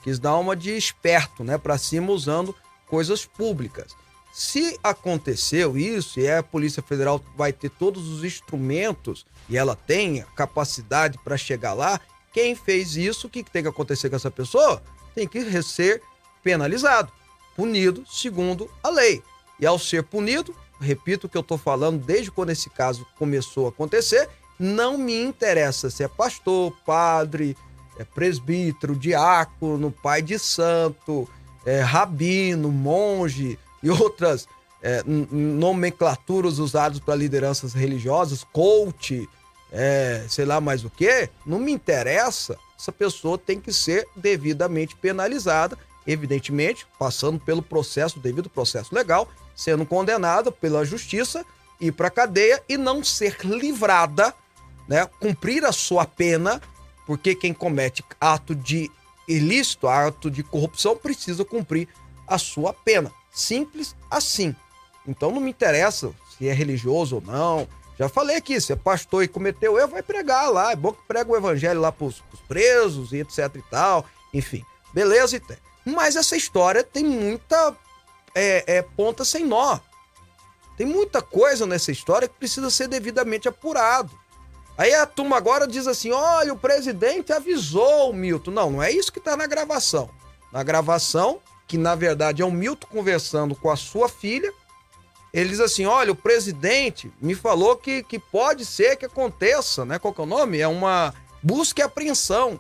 Quis dar uma de esperto, né, para cima usando coisas públicas. Se aconteceu isso e a Polícia Federal vai ter todos os instrumentos e ela tem a capacidade para chegar lá, quem fez isso, o que tem que acontecer com essa pessoa? Tem que ser penalizado, punido segundo a lei. E ao ser punido, repito o que eu estou falando desde quando esse caso começou a acontecer, não me interessa se é pastor, padre, é presbítero, diácono, pai de santo, é rabino, monge e outras é, nomenclaturas usadas para lideranças religiosas, coach, é, sei lá mais o que, não me interessa. Essa pessoa tem que ser devidamente penalizada, evidentemente, passando pelo processo, devido processo legal, sendo condenada pela justiça, ir para cadeia e não ser livrada, né, cumprir a sua pena, porque quem comete ato de ilícito, ato de corrupção, precisa cumprir a sua pena. Simples assim. Então não me interessa se é religioso ou não, Já falei aqui, se é pastor e cometeu erro, vai pregar lá. É bom que prega o evangelho lá pros, pros presos e etc e tal. Enfim, beleza. Mas essa história tem muita é, é, ponta sem nó. Tem muita coisa nessa história que precisa ser devidamente apurado. Aí a turma agora diz assim: olha, o presidente avisou o Milton. Não, não é isso que está na gravação. Na gravação, que na verdade é o Milton conversando com a sua filha, ele diz assim: olha, o presidente me falou que, que pode ser que aconteça, né? Qual que é o nome? É uma busca e apreensão.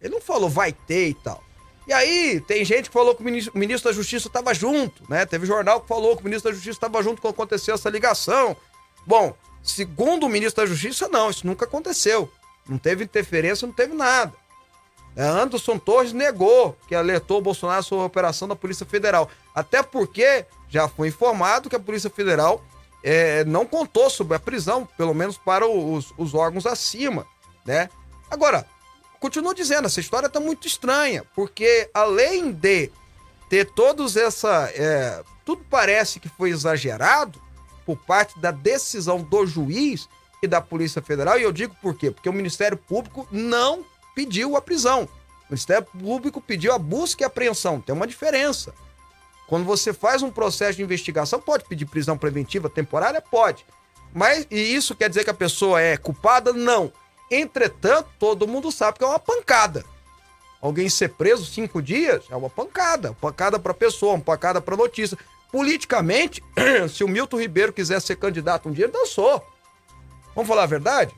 Ele não falou vai ter e tal. E aí, tem gente que falou que o ministro, o ministro da Justiça estava junto, né? Teve jornal que falou que o ministro da Justiça estava junto quando aconteceu essa ligação. Bom, segundo o ministro da Justiça, não, isso nunca aconteceu. Não teve interferência, não teve nada. É, Anderson Torres negou que alertou o Bolsonaro sobre a operação da Polícia Federal. Até porque já foi informado que a Polícia Federal é, não contou sobre a prisão, pelo menos para os, os órgãos acima, né? Agora, continuo dizendo, essa história está muito estranha, porque além de ter todos essa. É, tudo parece que foi exagerado por parte da decisão do juiz e da Polícia Federal, e eu digo por quê? Porque o Ministério Público não pediu a prisão. O Ministério Público pediu a busca e apreensão. Tem uma diferença. Quando você faz um processo de investigação, pode pedir prisão preventiva temporária? Pode. Mas e isso quer dizer que a pessoa é culpada? Não. Entretanto, todo mundo sabe que é uma pancada. Alguém ser preso cinco dias é uma pancada. Pancada para pessoa, uma pancada para notícia. Politicamente, *clears throat* se o Milton Ribeiro quiser ser candidato um dia, ele dançou. Vamos falar a verdade?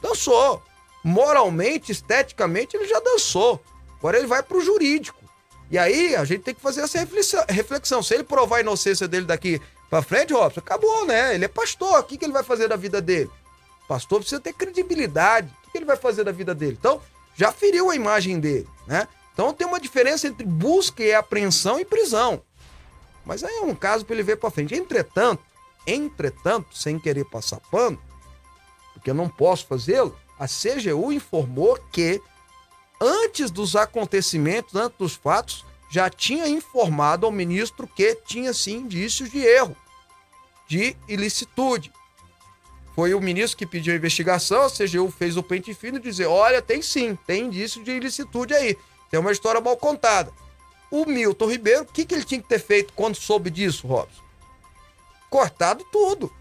Dançou. Moralmente, esteticamente, ele já dançou. Agora ele vai para o jurídico. E aí a gente tem que fazer essa reflexão. Se ele provar a inocência dele daqui para frente, Robson, acabou, né? Ele é pastor. O que, que ele vai fazer da vida dele? Pastor precisa ter credibilidade. O que ele vai fazer da vida dele? Então, já feriu a imagem dele, né? Então tem uma diferença entre busca e apreensão e prisão. Mas aí é um caso para ele ver para frente. Entretanto, entretanto, sem querer passar pano, porque eu não posso fazê-lo, a CGU informou que antes dos acontecimentos, antes dos fatos, já tinha informado ao ministro que tinha sim indícios de erro, de ilicitude. Foi o ministro que pediu a investigação, a CGU fez o pente fino e dizer: olha, tem sim, tem indício de ilicitude aí. Tem uma história mal contada. O Milton Ribeiro, o que, que ele tinha que ter feito quando soube disso, Robson? Cortado tudo.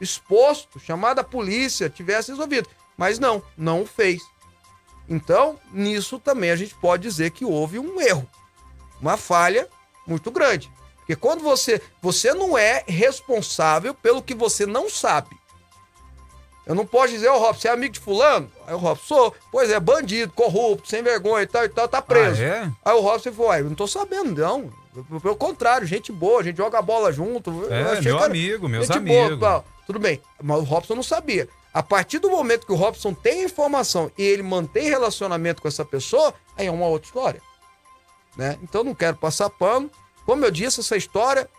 Exposto, chamado a polícia, tivesse resolvido. Mas não, não o fez. Então, nisso também a gente pode dizer que houve um erro, uma falha muito grande. Porque quando você. Você não é responsável pelo que você não sabe. Eu não posso dizer, ô oh, Robson, você é amigo de fulano? Aí o Robson, sou. Pois é, bandido, corrupto, sem vergonha e tal e tal, tá preso. Ah, é? Aí o Robson falou, uai, eu não tô sabendo, não. Pelo contrário, gente boa, a gente joga bola junto. É, meu amigo, meus amigos. Boa, Tudo bem, mas o Robson não sabia. A partir do momento que o Robson tem informação e ele mantém relacionamento com essa pessoa, aí é uma outra história. Né? Então não quero passar pano. Como eu disse, essa história,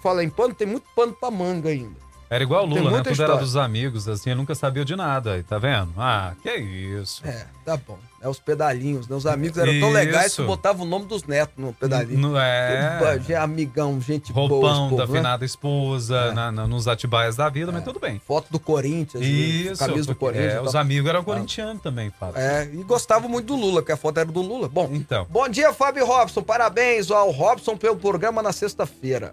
fala em pano, tem muito pano pra manga ainda. Era igual o Lula, né? Tudo história. era dos amigos, assim, nunca sabia de nada, tá vendo? Ah, que isso. É, tá bom. É os pedalinhos, né? Os amigos eram tão legais que botava o nome dos netos no pedalinho. Não é. é amigão, gente Roupão boa. Roupão da né? finada esposa, é. na, na, nos atibaias da vida, é. mas tudo bem. Foto do Corinthians, isso, camisa do Corinthians. É, os amigos eram corintianos também, Fábio. É, e gostavam muito do Lula, que a foto era do Lula. Bom, então. Bom dia, Fábio Robson. Parabéns ao Robson pelo programa na sexta-feira.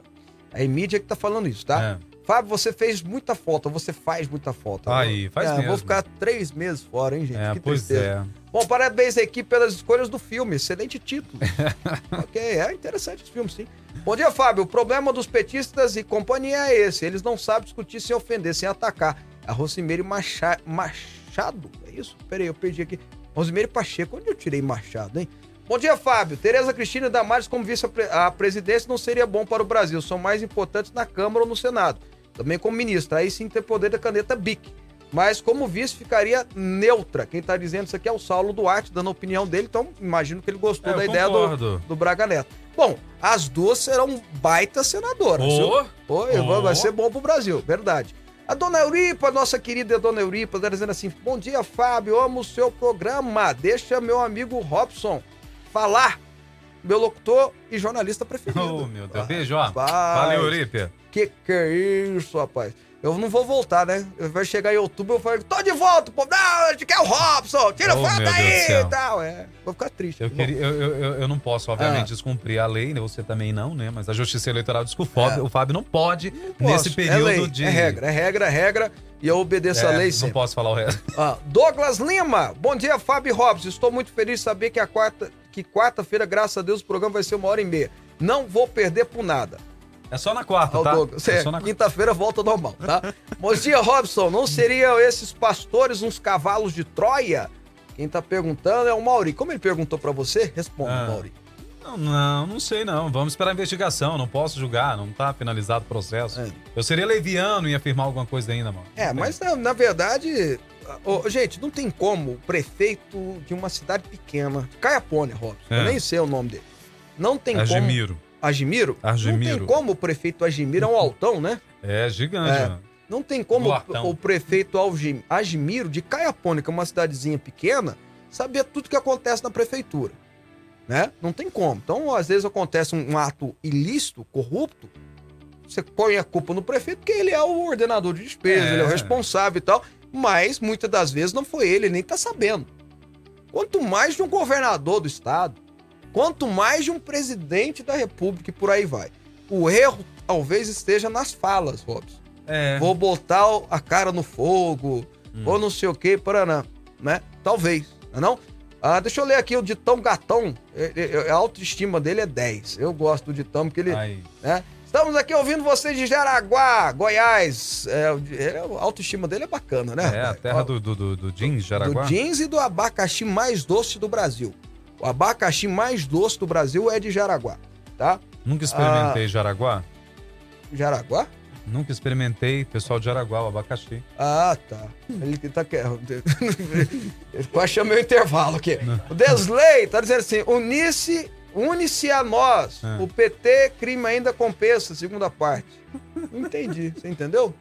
É a mídia que tá falando isso, tá? É. Fábio, você fez muita foto, você faz muita foto. Aí, faz é, mesmo. Vou ficar três meses fora, hein, gente? É, que pois tristeza. é. Bom, parabéns à equipe pelas escolhas do filme. Excelente título. *laughs* ok, é interessante esse filme, sim. Bom dia, Fábio. O problema dos petistas e companhia é esse. Eles não sabem discutir sem ofender, sem atacar. A Rosimeire Macha... Machado? É isso? Peraí, eu perdi aqui. Rosimeire Pacheco. Onde eu tirei Machado, hein? Bom dia, Fábio. Tereza Cristina Damares como vice-presidência não seria bom para o Brasil. São mais importantes na Câmara ou no Senado também como ministra. Aí sim ter poder da caneta BIC. Mas como vice ficaria neutra. Quem está dizendo isso aqui é o Saulo Duarte, dando a opinião dele, então imagino que ele gostou é, da ideia do, do Braga Neto. Bom, as duas serão baita senadoras. Oh, oh. Vai ser bom pro Brasil, verdade. A dona Euripa, nossa querida dona Euripa, tá dizendo assim: Bom dia, Fábio, amo o seu programa. Deixa meu amigo Robson falar. Meu locutor e jornalista preferido. *laughs* Oh, meu Deus. Beijo, ó. Valeu, Eurípia. Que que é isso, rapaz? Eu não vou voltar, né? Vai chegar em outubro, eu falo, tô de volta, pô. Não, a gente quer o Robson, tira Oh, foto aí e tal. É, vou ficar triste. Eu, queria, eu, eu, eu- eu não posso, obviamente, Ah. descumprir a lei, né? Você também não, né? Mas a Justiça Eleitoral diz que o Fábio, É. o Fábio não pode, posso, nesse período é lei, de. É regra, é regra, é regra. E eu obedeço É, a lei Não sempre. posso falar o resto. Ah, Douglas Lima, bom dia, Fábio Robson. Estou muito feliz de saber que a quarta, que quarta-feira, graças a Deus, o programa vai ser uma hora e meia. Não vou perder por nada. É só na quarta, tá? Douglas, É é, só na quinta-feira volta normal, tá? *laughs* dia, Robson. Não seriam esses pastores uns cavalos de Troia? Quem tá perguntando é o Mauri. Como ele perguntou pra você, responda, Ah. Mauri. Não, não, não sei não. Vamos esperar a investigação. Não posso julgar, não tá finalizado o processo. É. Eu seria leviano em afirmar alguma coisa ainda, mano. É, Não mas na, na verdade, ô, gente, não tem como o prefeito de uma cidade pequena, Caiapônia, Robson, eu É. nem sei o nome dele. Não tem como. Agimiro? Não tem como o prefeito Agimiro é um altão, né? É gigante, É. Não tem como o, o prefeito Agimiro de é uma cidadezinha pequena, saber tudo que acontece na prefeitura. Né? Não tem como. Então, às vezes acontece um, um ato ilícito, corrupto, você põe a culpa no prefeito, porque ele é o ordenador de despesa, É. ele é o responsável e tal, mas muitas das vezes não foi ele, ele nem tá sabendo. Quanto mais de um governador do estado, quanto mais de um presidente da república e por aí vai. O erro talvez esteja nas falas, Robson É. vou botar a cara no fogo, Hum. ou não sei o que, paraná, né? Talvez, não é não? Ah, deixa eu ler aqui o Ditão Gatão, É- é- a autoestima dele é 10. Eu gosto do Ditão, porque ele, né? Estamos aqui ouvindo vocês de Jaraguá, Goiás. É, o- é, a autoestima dele é bacana, né? É, a terra do, do, do, do jeans, Jaraguá. do jeans e do abacaxi mais doce do Brasil. O abacaxi mais doce do Brasil é de Jaraguá, tá? Nunca Ah. experimentei Jaraguá. Jaraguá? Nunca experimentei pessoal de Jaraguá, o abacaxi. Ah, tá. Ele que tá querendo. *laughs* Quase chamei o intervalo aqui. O Desley tá dizendo assim: unice, une-se a nós. Ah. O PT, crime ainda compensa, segunda parte. Entendi. Você entendeu?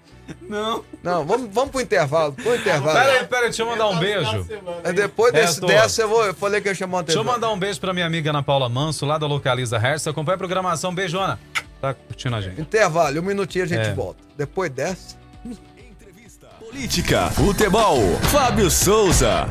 Não. Não, vamos, vamos pro intervalo. Pro intervalo. Pera aí, pera aí, deixa eu mandar um beijo. Aí Depois É, desse, tô. dessa, eu, vou, eu falei que eu ia chamar uma Deixa eu mandar um beijo pra minha amiga Ana Paula Manso, lá da Localiza Hertz. Acompanha a programação. Beijo, Ana. Tá curtindo a gente. Intervalo, um minutinho a gente É. volta. Depois dessa. Política, futebol, Fábio Souza.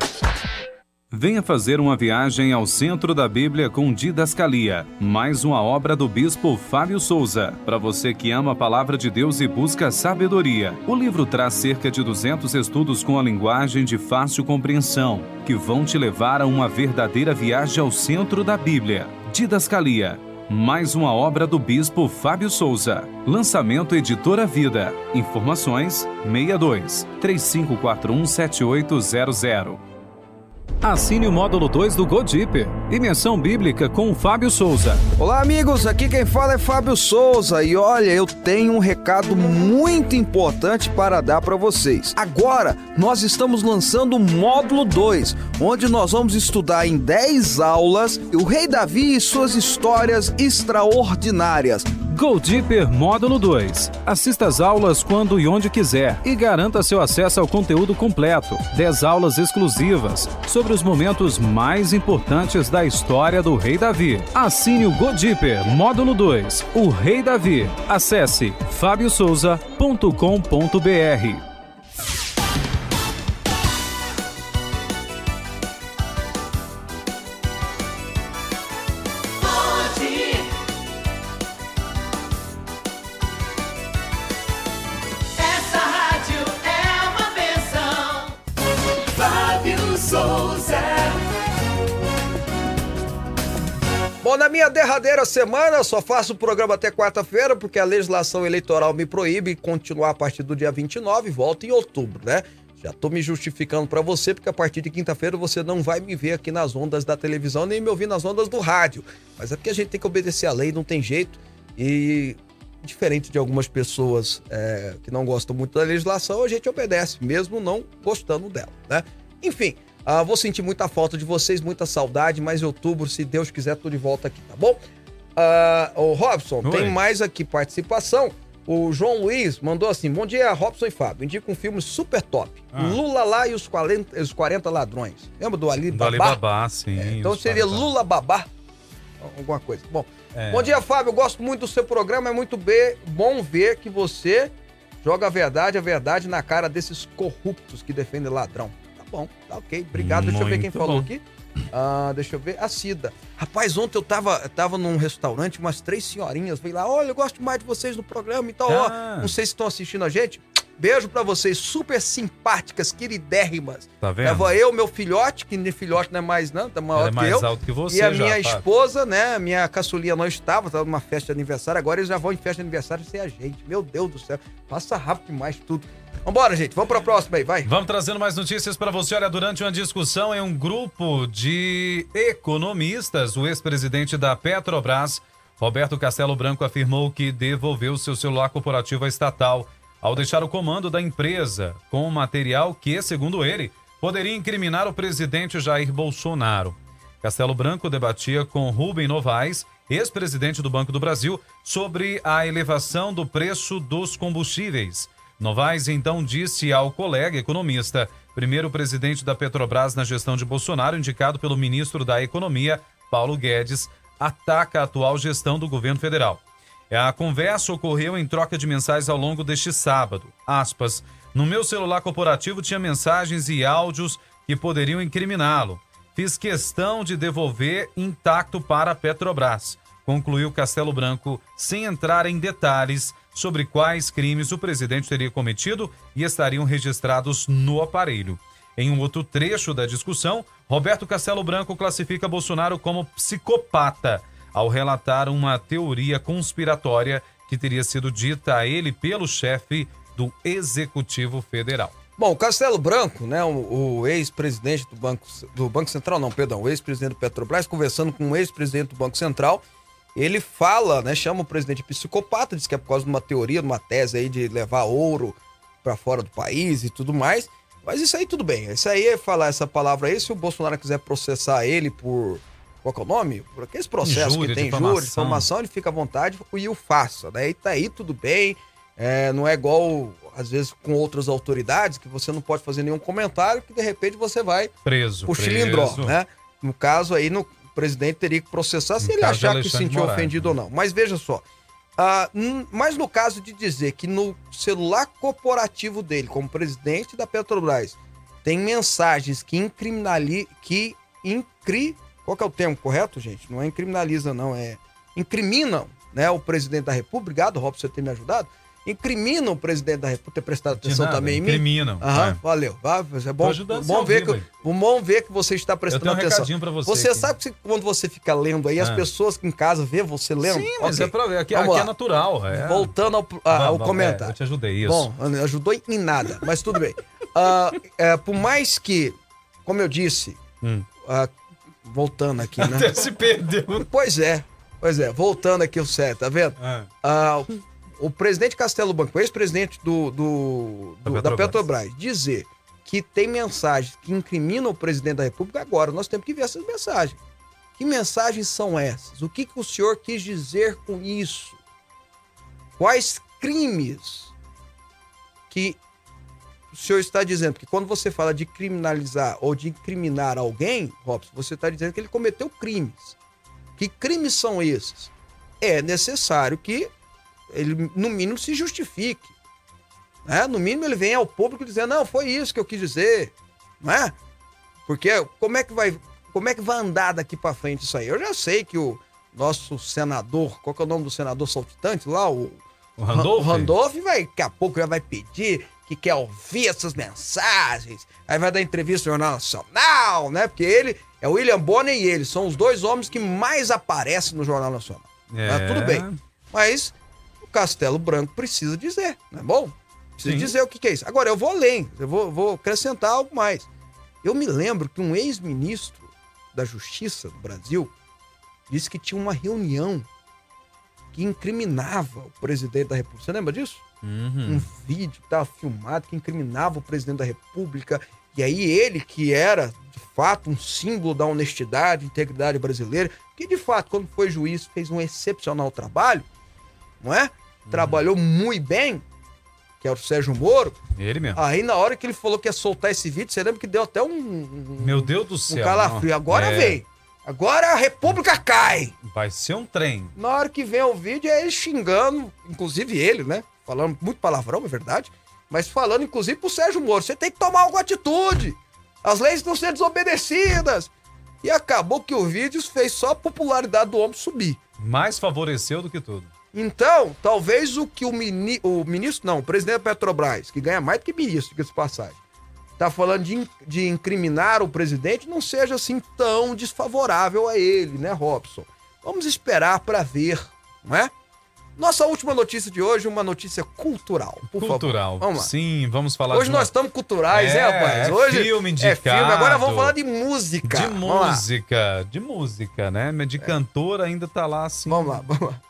Venha fazer uma viagem ao centro da Bíblia com Didascalia, mais uma obra do bispo Fábio Souza. Para você que ama a palavra de Deus e busca sabedoria, o livro traz cerca de 200 estudos com a linguagem de fácil compreensão, que vão te levar a uma verdadeira viagem ao centro da Bíblia. Didascalia, mais uma obra do bispo Fábio Souza. Lançamento Editora Vida. Informações 62 3541 7800. Assine o módulo 2 do Godip. Imersão Bíblica com o Fábio Souza. Olá, amigos. Aqui quem fala é Fábio Souza. E olha, eu tenho um recado muito importante para dar para vocês. Agora, nós estamos lançando o módulo 2, onde nós vamos estudar em 10 aulas o Rei Davi e suas histórias extraordinárias. Go Deeper Módulo 2. Assista às aulas quando e onde quiser e garanta seu acesso ao conteúdo completo. 10 aulas exclusivas sobre os momentos mais importantes da história do Rei Davi. Assine o Go Deeper Módulo 2. O Rei Davi. Acesse fabiosouza.com.br. derradeira semana, só faço o programa até quarta-feira, porque a legislação eleitoral me proíbe continuar a partir do dia 29 e volto em outubro, né? Já tô me justificando para você, porque a partir de quinta-feira você não vai me ver aqui nas ondas da televisão, nem me ouvir nas ondas do rádio. Mas é porque a gente tem que obedecer à lei, não tem jeito. E diferente de algumas pessoas é, que não gostam muito da legislação, a gente obedece, mesmo não gostando dela, né? Enfim, ah, vou sentir muita falta de vocês, muita saudade, mas em outubro, se Deus quiser, tô de volta aqui, tá bom? Ah, o Robson, Oi. tem mais aqui participação. O João Luiz mandou assim: Bom dia, Robson e Fábio. Indica um filme super top. Ah. Lula lá e os 40, os 40 ladrões. Lembra do Ali Do Babá? Alibaba, sim. É, então seria Lula Babá. Alguma coisa. Bom, É. bom dia, Fábio. Eu gosto muito do seu programa. É muito be- bom ver que você Joga a verdade, a verdade na cara desses corruptos que defendem ladrão. Tá bom, tá ok. Obrigado. Deixa eu ver quem Muito falou bom. aqui. Ah, deixa eu ver. A Cida. Rapaz, ontem eu tava, tava num restaurante, umas três senhorinhas veio lá. Olha, eu gosto mais de vocês no programa e tal. ó. Ah. Não sei se estão assistindo a gente. Beijo pra vocês, super simpáticas, queridérrimas. Tá vendo? Tava eu, meu filhote, que nem filhote não é mais, não, tá maior Ela é que mais eu. alto que você e a já, minha Fábio. esposa, né? Minha caçulinha não estava, tava numa festa de aniversário. Agora eles já vão em festa de aniversário sem a gente. Meu Deus do céu. Passa rápido demais tudo. Vambora, gente. Vamos pra próxima aí, vai. Vamos trazendo mais notícias para você. Olha, durante uma discussão em um grupo de economistas, o ex-presidente da Petrobras, Roberto Castelo Branco, afirmou que devolveu seu celular corporativo à estatal ao deixar o comando da empresa com material que, segundo ele, poderia incriminar o presidente Jair Bolsonaro. Castelo Branco debatia com Rubem Novaes, ex-presidente do Banco do Brasil, sobre a elevação do preço dos combustíveis. Novaes então disse ao colega economista, primeiro presidente da Petrobras na gestão de Bolsonaro, indicado pelo ministro da Economia, Paulo Guedes, ataca a atual gestão do governo federal. A conversa ocorreu em troca de mensagens ao longo deste sábado. Aspas. No meu celular corporativo tinha mensagens e áudios que poderiam incriminá-lo. Fiz questão de devolver intacto para a Petrobras, concluiu Castelo Branco, sem entrar em detalhes sobre quais crimes o presidente teria cometido e estariam registrados no aparelho. Em um outro trecho da discussão, Roberto Castelo Branco classifica Bolsonaro como psicopata ao relatar uma teoria conspiratória que teria sido dita a ele pelo chefe do Executivo Federal. Bom, Castelo Branco, né, o, o ex-presidente do Banco, do Banco Central, não, perdão, o ex-presidente do Petrobras, conversando com o ex-presidente do Banco Central, ele fala, né, chama o presidente de psicopata, diz que é por causa de uma teoria, de uma tese aí de levar ouro para fora do país e tudo mais. Mas isso aí tudo bem. Isso aí é falar essa palavra aí, se o Bolsonaro quiser processar ele por qual que é o nome? Por aqueles processos que tem difamação. júri, difamação, ele fica à vontade e o faça, né? E tá aí tudo bem. É, não é igual, às vezes, com outras autoridades, que você não pode fazer nenhum comentário, que de repente você vai Preso. preso. chilindró, né? No caso aí, no, o presidente teria que processar se No ele achar que se sentiu Moraes, ofendido né? ou não. Mas veja só, ah, mas no caso de dizer que no celular corporativo dele, como presidente da Petrobras, tem mensagens que incriminali... que incri... Qual que é o termo correto, gente? Não é incriminaliza, não, é incriminam, né, o presidente da República. Obrigado, Rob, por você ter me ajudado. Incriminam o presidente da República, ter prestado atenção nada, também em mim. incriminam. Aham, É. valeu. Vá, É bom, bom, ver que, bom ver que você está Eu prestando tenho um atenção. recadinho pra você. Você aqui. sabe que quando você fica lendo aí, as Ah. pessoas que em casa vê você lendo? Sim, mas Ok. é pra ver. Aqui, aqui é natural. É. Voltando ao, a- ao comentário. é, eu te ajudei, isso. Bom, ajudou em nada, mas tudo bem. *laughs* Ah, é, por mais que, como eu disse, Hum. ah, voltando aqui, né? Até se perdeu. pois é, pois é, voltando aqui o certo, tá vendo? Ah, Ah, o- presidente Castelo Branco, ex-presidente do, do- Da do- da Petrobras. Petrobras, dizer que tem mensagens que incriminam o presidente da República, agora nós temos que ver essas mensagens. Que mensagens são essas? O que, que o senhor quis dizer com isso? Quais crimes que o senhor está dizendo? Porque quando você fala de criminalizar ou de incriminar alguém, Robson, você está dizendo que ele cometeu crimes. Que crimes são esses? É necessário que ele, no mínimo, se justifique. Né? No mínimo, ele vem ao público dizendo, não, foi isso que eu quis dizer. Não é? Porque como é que vai, como é que vai andar daqui para frente isso aí? Eu já sei que o nosso senador, qual que é o nome do senador saltitante lá? O, O Randolph? o Randolph vai, daqui a pouco já vai pedir que quer ouvir essas mensagens. Aí vai dar entrevista no Jornal Nacional, né? Porque ele é o William Bonner e ele são os dois homens que mais aparecem no Jornal Nacional. É. Tudo bem. Mas Castelo Branco precisa dizer, não é bom? Precisa Sim. dizer o que, que é isso. Agora, eu vou além, eu vou, vou acrescentar algo mais. Eu me lembro que um ex-ministro da Justiça do Brasil disse que tinha uma reunião que incriminava o presidente da República. Você lembra disso? Uhum. Um vídeo que estava filmado que incriminava o presidente da República. E aí ele, que era, de fato, um símbolo da honestidade, integridade brasileira, que de fato, quando foi juiz, fez um excepcional trabalho, não é? Trabalhou muito bem, que é o Sérgio Moro. Ele mesmo. Aí na hora que ele falou que ia soltar esse vídeo, você lembra que deu até um, um, Meu Deus do um céu. calafrio. não. Agora É, veio. Agora a República cai. Vai ser um trem. Na hora que vem o vídeo, é ele xingando, inclusive ele, né? falando muito palavrão, é verdade, mas falando inclusive pro Sérgio Moro, você tem que tomar alguma atitude. As leis estão sendo desobedecidas. E acabou que o vídeo fez só a popularidade do homem subir. Mais favoreceu do que tudo. Então, talvez o que o, mini, o ministro, não, o presidente da Petrobras, que ganha mais do que ministro, diga-se de passagem, tá falando de, de incriminar o presidente, não seja assim tão desfavorável a ele, né, Robson? Vamos esperar para ver, não é? Nossa última notícia de hoje, uma notícia cultural, por Cultural. favor. Lá. Sim, vamos falar Hoje nós estamos culturais, É, né, rapaz? é Hoje filme É indicado. filme, agora vamos falar de música. De Vamos lá. música, de música, né? De cantora ainda tá lá assim. Vamos lá, vamos lá.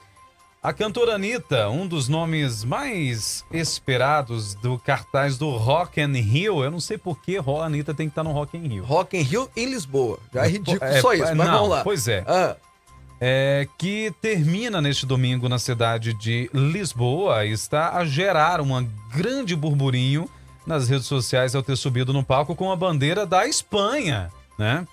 A cantora Anitta, um dos nomes mais esperados do cartaz do Rock in Rio. Eu não sei por que a Anitta tem que estar no Rock in Rio. Rock in Rio em Lisboa. Já é ridículo É, só isso, mas não, vamos lá. Pois é. Ah, é. Que termina neste domingo na cidade de Lisboa e está a gerar um grande burburinho nas redes sociais ao ter subido no palco com a bandeira da Espanha, né?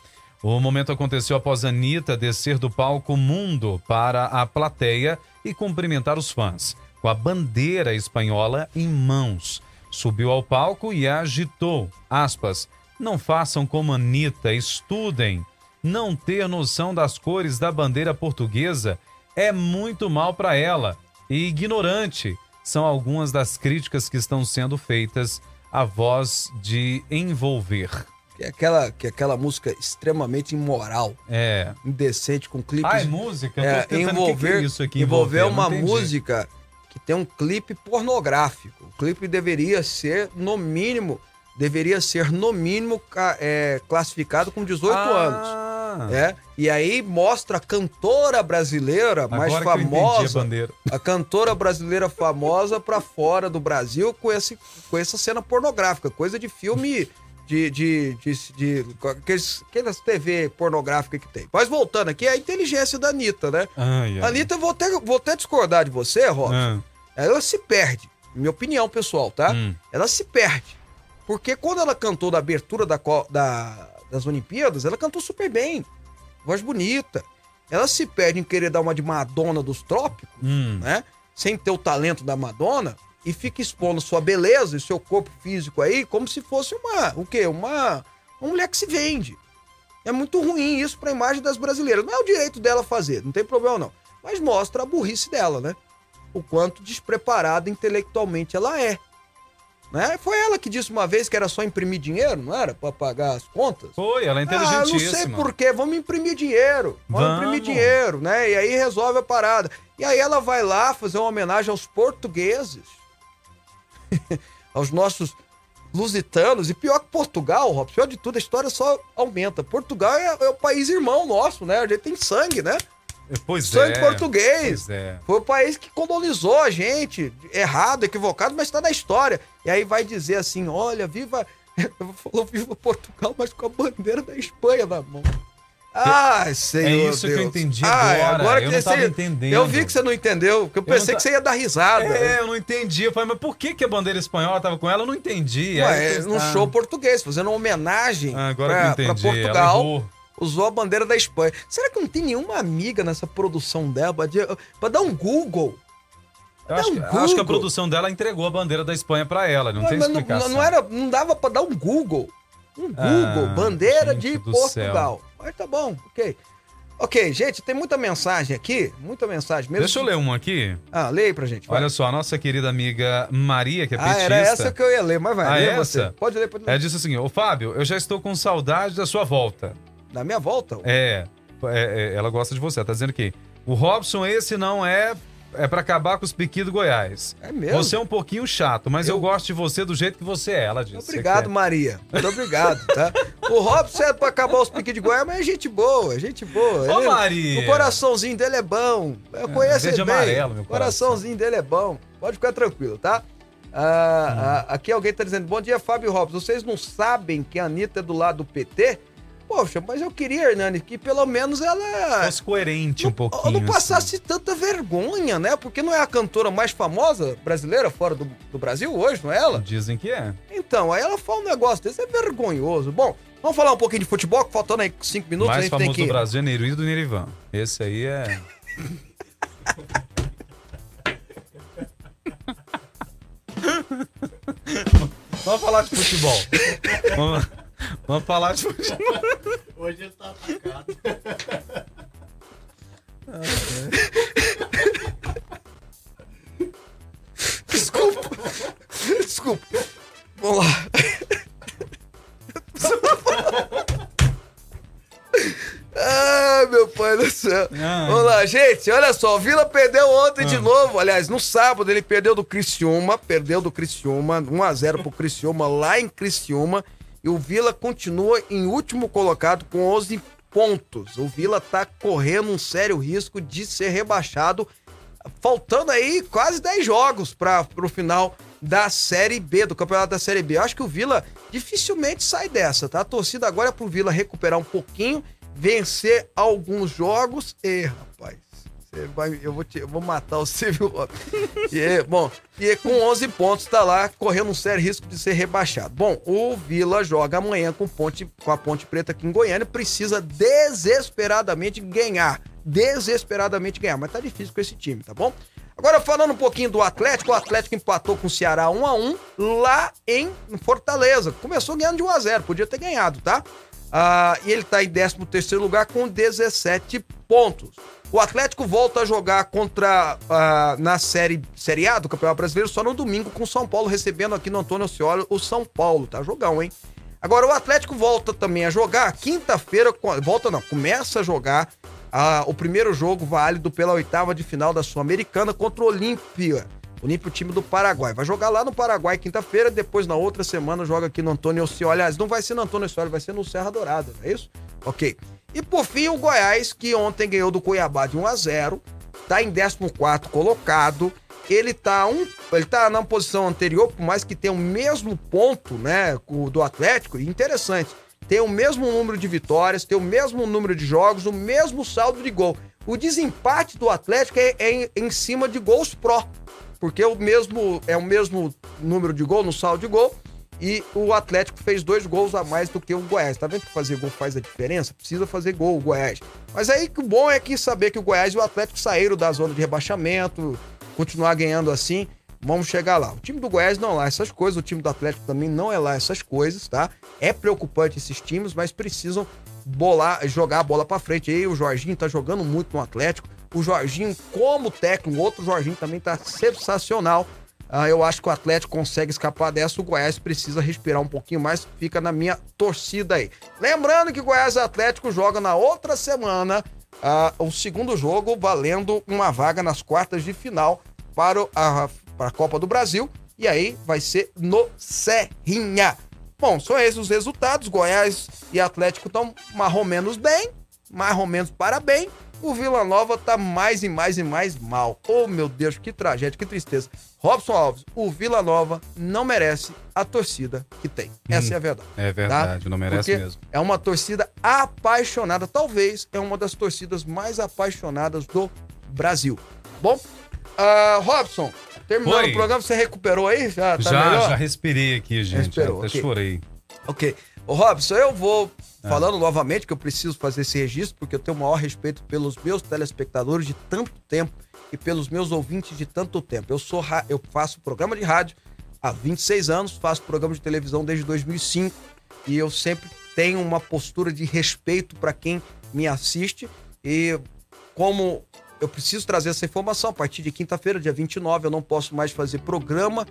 O momento aconteceu após Anitta descer do palco Mundo para a plateia e cumprimentar os fãs, com a bandeira espanhola em mãos. Subiu ao palco e agitou. Aspas. Não façam como Anitta, estudem. Não ter noção das cores da bandeira portuguesa é muito mal para ela. E ignorante são algumas das críticas que estão sendo feitas à voz de envolver. Que, é aquela, que é aquela música extremamente imoral, É. indecente, com clipes. Ah, é música? É, tentando- o que que envolver, é isso aqui, envolver envolver? Uma música que tem um clipe pornográfico. O clipe deveria ser, no mínimo, deveria ser, no mínimo, é, classificado com 18 anos. Ah, É, e aí mostra a cantora brasileira mais Agora a famosa, bandeira. a cantora brasileira famosa pra fora do Brasil com, esse, com essa cena pornográfica, coisa de filme de, de, de, de, aqueles, aquelas TV pornográfica que tem. Mas voltando aqui, é a inteligência da Anitta, né? Ai, ai. Anitta, vou até, vou até discordar de você, Robson. Ah, Ela se perde, minha opinião pessoal, tá? Hum. Ela se perde. Porque quando ela cantou da abertura da, da- das Olimpíadas, ela cantou super bem. Voz bonita. Ela se perde em querer dar uma de Madonna dos trópicos, hum. né? Sem ter o talento da Madonna e fica expondo sua beleza e seu corpo físico aí como se fosse uma, o quê? Uma, uma mulher que se vende. É muito ruim isso pra imagem das brasileiras. Não é o direito dela fazer, não tem problema não. Mas mostra a burrice dela, né? O quanto despreparada intelectualmente ela é. Né? Foi ela que disse uma vez que era só imprimir dinheiro, não era? Pra pagar as contas. Foi, ela é Ah, não inteligentíssima. sei porquê, vamos imprimir dinheiro. Vamos, Vamos. imprimir dinheiro, né? E aí resolve a parada. E aí ela vai lá fazer uma homenagem aos portugueses, *laughs* aos nossos lusitanos. E pior que Portugal, Robson, pior de tudo, a história só aumenta. Portugal é, é o país irmão nosso, né? A gente tem sangue, né? Pois sangue é. português. Pois é. Foi o país que colonizou a gente, errado, equivocado, mas está na história. E aí vai dizer assim: olha, viva. *laughs* Falou viva Portugal, mas com a bandeira da Espanha na mão. Ai, Senhor. É isso que eu Deus. entendi agora. Eu que não tava você- entendendo. Eu vi que você não entendeu, porque eu não pensei ta- que você ia dar risada. É, eu não entendi. Eu falei, mas por que, que a bandeira espanhola tava com ela? Eu não entendi. Ué, eu num ah, show português, fazendo uma homenagem ah, Agora pra, que eu entendi. pra Portugal. usou a bandeira da Espanha. Será que não tem nenhuma amiga nessa produção dela pra dar um Google? Eu acho, que, um acho que a produção dela entregou a bandeira da Espanha pra ela. Não tem não, explicação. não era, não dava pra dar um Google. Um Google, Ah, bandeira de Portugal. Mas tá bom, ok. Ok, gente, tem muita mensagem aqui, muita mensagem mesmo. Deixa eu ler uma aqui. Ah, leia pra gente. vai. Olha só, a nossa querida amiga Maria, que é ah, petista. era essa que eu ia ler, mas vai, Ah, lê essa? você. Pode ler, pode ler. Ela disse assim: Ô Fábio, eu já estou com saudade da sua volta. Da minha volta? É, é, é, ela gosta de você. Ela Tá dizendo que o Robson, esse não é. É pra acabar com os piqui do Goiás. É mesmo? Você é um pouquinho chato, mas eu, Eu- gosto de você do jeito que você é, ela disse. Obrigado, Maria. Muito obrigado, tá? *laughs* O Robson é pra acabar os piques de Goiás, mas é gente boa, é gente boa. Ô, Ele- Maria! O coraçãozinho dele é bom. Eu conheço verde ele bem. amarelo, meu o coraçãozinho dele é bom. Pode ficar tranquilo, tá? Ah, Hum. ah, aqui alguém tá dizendo, bom dia, Fábio Robson. Vocês não sabem que a Anitta é do lado do PT? Poxa, mas eu queria, Hernani, que pelo menos ela... Fosse coerente um pouquinho. não assim. passasse tanta vergonha, né? Porque não é a cantora mais famosa brasileira fora do, do Brasil hoje, não é ela? Dizem que é. Então, aí ela fala um negócio desse, é vergonhoso. Bom, vamos falar um pouquinho de futebol, que faltando aí cinco minutos, a mais gente famoso tem que... do Brasil é Neruí do Nerivan. Esse aí é. *laughs* Vamos falar de futebol. Vamos, vamos falar de futebol. Hoje ele tá atacado. Desculpa. Desculpa. Vamos lá. Ai, meu pai do céu. Ai. Vamos lá, gente. Olha só, o Vila perdeu ontem de novo. Aliás, no sábado ele perdeu do Criciúma. Perdeu do Criciúma. 1x0 pro Criciúma lá em Criciúma. E o Vila continua em último colocado com 11 pontos. O Vila tá correndo um sério risco de ser rebaixado. Faltando aí quase 10 jogos para o final da Série B, do campeonato da Série B. Eu acho que o Vila dificilmente sai dessa, tá? A torcida agora é pro Vila recuperar um pouquinho, vencer alguns jogos. E, rapaz, você vai, eu, vou te, eu vou matar você, *laughs* viu, Rob? E, é, bom, e com 11 pontos tá lá, correndo um sério risco de ser rebaixado. Bom, o Vila joga amanhã com, ponte, com a Ponte Preta aqui em Goiânia, precisa desesperadamente ganhar. Desesperadamente ganhar, mas tá difícil com esse time, tá bom? Agora falando um pouquinho do Atlético, o Atlético empatou com o Ceará 1 a 1 lá em Fortaleza. Começou ganhando de 1 a 0, podia ter ganhado, tá? Ah, e ele tá em 13 terceiro lugar com 17 pontos. O Atlético volta a jogar contra ah, na série, série A do Campeonato Brasileiro só no domingo com o São Paulo recebendo aqui no Antônio Osciolo o São Paulo, tá? Jogão, hein? Agora o Atlético volta também a jogar quinta-feira, volta não, começa a jogar ah, o primeiro jogo válido pela oitava de final da Sul-Americana contra o Olímpia. Olímpia, o time do Paraguai. Vai jogar lá no Paraguai quinta-feira, depois na outra semana joga aqui no Antônio Oscioli. Aliás, não vai ser no Antônio Oscioli, vai ser no Serra Dourada, não é isso? Ok. E por fim, o Goiás, que ontem ganhou do Cuiabá de 1 a 0 tá em 14 colocado. Ele tá, um, ele tá na posição anterior, por mais que tenha o mesmo ponto, né, do Atlético, interessante. Tem o mesmo número de vitórias, tem o mesmo número de jogos, o mesmo saldo de gol. O desempate do Atlético é, é em cima de gols pró, porque o mesmo é o mesmo número de gol no saldo de gol e o Atlético fez dois gols a mais do que o Goiás. Tá vendo que fazer gol faz a diferença? Precisa fazer gol o Goiás. Mas aí que o bom é que saber que o Goiás e o Atlético saíram da zona de rebaixamento, continuar ganhando assim, vamos chegar lá. O time do Goiás não é lá essas coisas, o time do Atlético também não é lá essas coisas, tá? É preocupante esses times, mas precisam bolar, jogar a bola pra frente. Aí o Jorginho tá jogando muito no Atlético. O Jorginho, como técnico, outro Jorginho também tá sensacional. Ah, eu acho que o Atlético consegue escapar dessa. O Goiás precisa respirar um pouquinho mais. Fica na minha torcida aí. Lembrando que o Goiás Atlético joga na outra semana ah, o segundo jogo, valendo uma vaga nas quartas de final para, o- a, para a Copa do Brasil. E aí vai ser no Serrinha. Bom, são esses os resultados. Goiás e Atlético estão mais ou menos bem, mais ou menos para bem. O Vila Nova tá mais e mais e mais mal. Oh, meu Deus, que tragédia, que tristeza. Robson Alves, o Vila Nova não merece a torcida que tem. Essa é a verdade. É verdade, não merece Porque mesmo. É uma torcida apaixonada. Talvez é uma das torcidas mais apaixonadas do Brasil. Bom, ah, Robson, terminando Oi. o programa, você recuperou aí? Já tá já, já respirei aqui, gente. Respirou, Até ok. chorei. Ok. Ô, Robson, eu vou Ah. falando novamente que eu preciso fazer esse registro, porque eu tenho o maior respeito pelos meus telespectadores de tanto tempo e pelos meus ouvintes de tanto tempo. Eu sou eu faço programa de rádio há 26 anos, faço programa de televisão desde 2005 e eu sempre tenho uma postura de respeito para quem me assiste e como eu preciso trazer essa informação a partir de quinta-feira, dia 29, eu não posso mais fazer programa.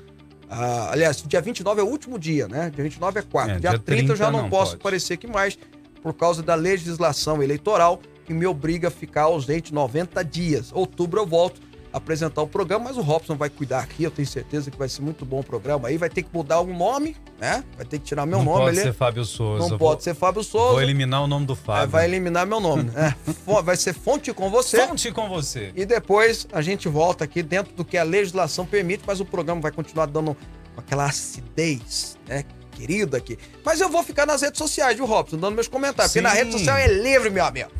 Ah, aliás, dia 29 é o último dia, né? Dia 29 é quarta. É, dia, dia 30, eu já 30 não, não posso pode. aparecer aqui mais por causa da legislação eleitoral que me obriga a ficar ausente 90 dias. Outubro eu volto apresentar o programa, mas o Robson vai cuidar aqui, eu tenho certeza que vai ser muito bom o programa. Aí vai ter que mudar o nome, né? Vai ter que tirar meu não nome pode ali. ser Fábio Souza. Não Vou- pode ser Fábio Souza. Vou eliminar o nome do Aí Fábio. vai eliminar meu nome. Fo- vai ser fonte com você. Fonte com você. E depois a gente volta aqui dentro do que a legislação permite, mas o programa vai continuar dando aquela acidez, né? Querida aqui. Mas eu vou ficar nas redes sociais, viu, Robson? Dando meus comentários. Porque na Sim. rede social é livre, meu amigo.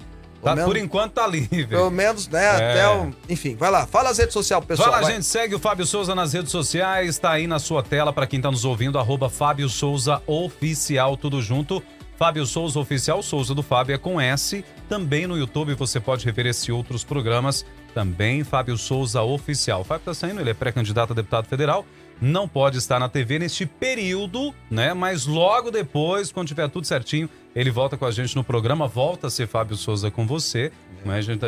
Tá, Pelo por menos- enquanto tá livre. Pelo menos, né? É. Até o. Enfim, vai lá. Fala as redes sociais, pessoal. Fala, vai. gente, segue o Fábio Souza nas redes sociais, tá aí na sua tela para quem tá nos ouvindo, arroba Fábio Souza Oficial, tudo junto. Fábio Souza Oficial, Souza do Fábio é com S. Também no YouTube você pode rever esse e outros programas, também Fábio Souza Oficial. O Fábio tá saindo, ele é pré-candidato a deputado federal. não pode estar na TV neste período, né? Mas logo depois, quando tiver tudo certinho, ele volta com a gente no programa, volta a ser Fábio Souza com você. Né? A gente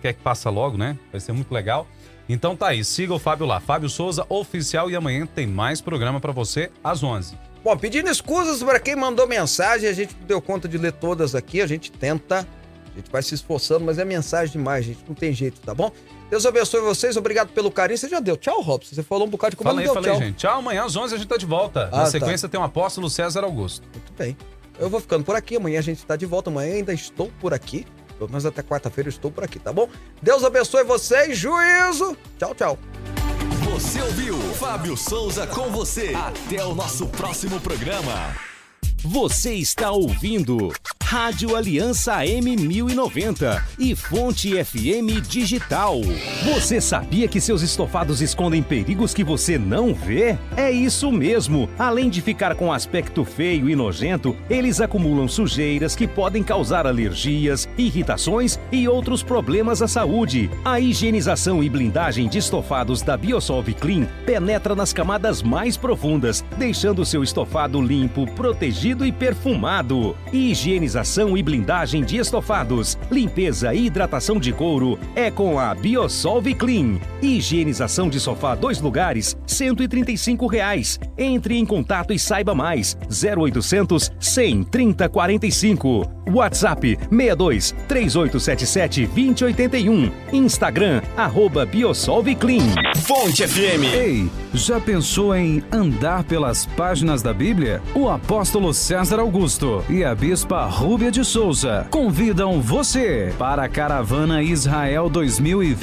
quer que passa logo, né? Vai ser muito legal. Então tá aí, siga o Fábio lá, Fábio Souza Oficial e amanhã tem mais programa pra você às 11. Bom, pedindo escusas para quem mandou mensagem, a gente não deu conta de ler todas aqui, a gente tenta, a gente vai se esforçando, mas é mensagem demais, gente, não tem jeito, tá bom? Deus abençoe vocês, obrigado pelo carinho. Você já deu tchau, Robson? Você falou um bocado de como deu fala aí, tchau. gente. Tchau, amanhã às 11 a gente tá de volta. Ah, Na tá. sequência tem o apóstolo César Augusto. Muito bem. Eu vou ficando por aqui, amanhã a gente tá de volta, amanhã ainda estou por aqui. Pelo menos até quarta-feira eu estou por aqui, tá bom? Deus abençoe vocês, juízo. Tchau, tchau. Você ouviu Fábio Souza com você. Até o nosso próximo programa. Você está ouvindo Rádio Aliança M1090 e Fonte FM Digital. Você sabia que seus estofados escondem perigos que você não vê? É isso mesmo. Além de ficar com aspecto feio e nojento, eles acumulam sujeiras que podem causar alergias, irritações e outros problemas à saúde. A higienização e blindagem de estofados da Biosolve Clean penetra nas camadas mais profundas, deixando seu estofado limpo, protegido e perfumado. Higienização e blindagem de estofados, limpeza e hidratação de couro é com a Biosolve Clean. Higienização de sofá dois lugares, 135 reais. Entre em contato e saiba mais. 0800 100 30 45. WhatsApp 62 3877 2081. Instagram arroba Biosolve Clean. Fonte FM. Ei, já pensou em andar pelas páginas da Bíblia? O apóstolo César Augusto e a bispa Rúbia de Souza convidam você para a Caravana Israel 2020.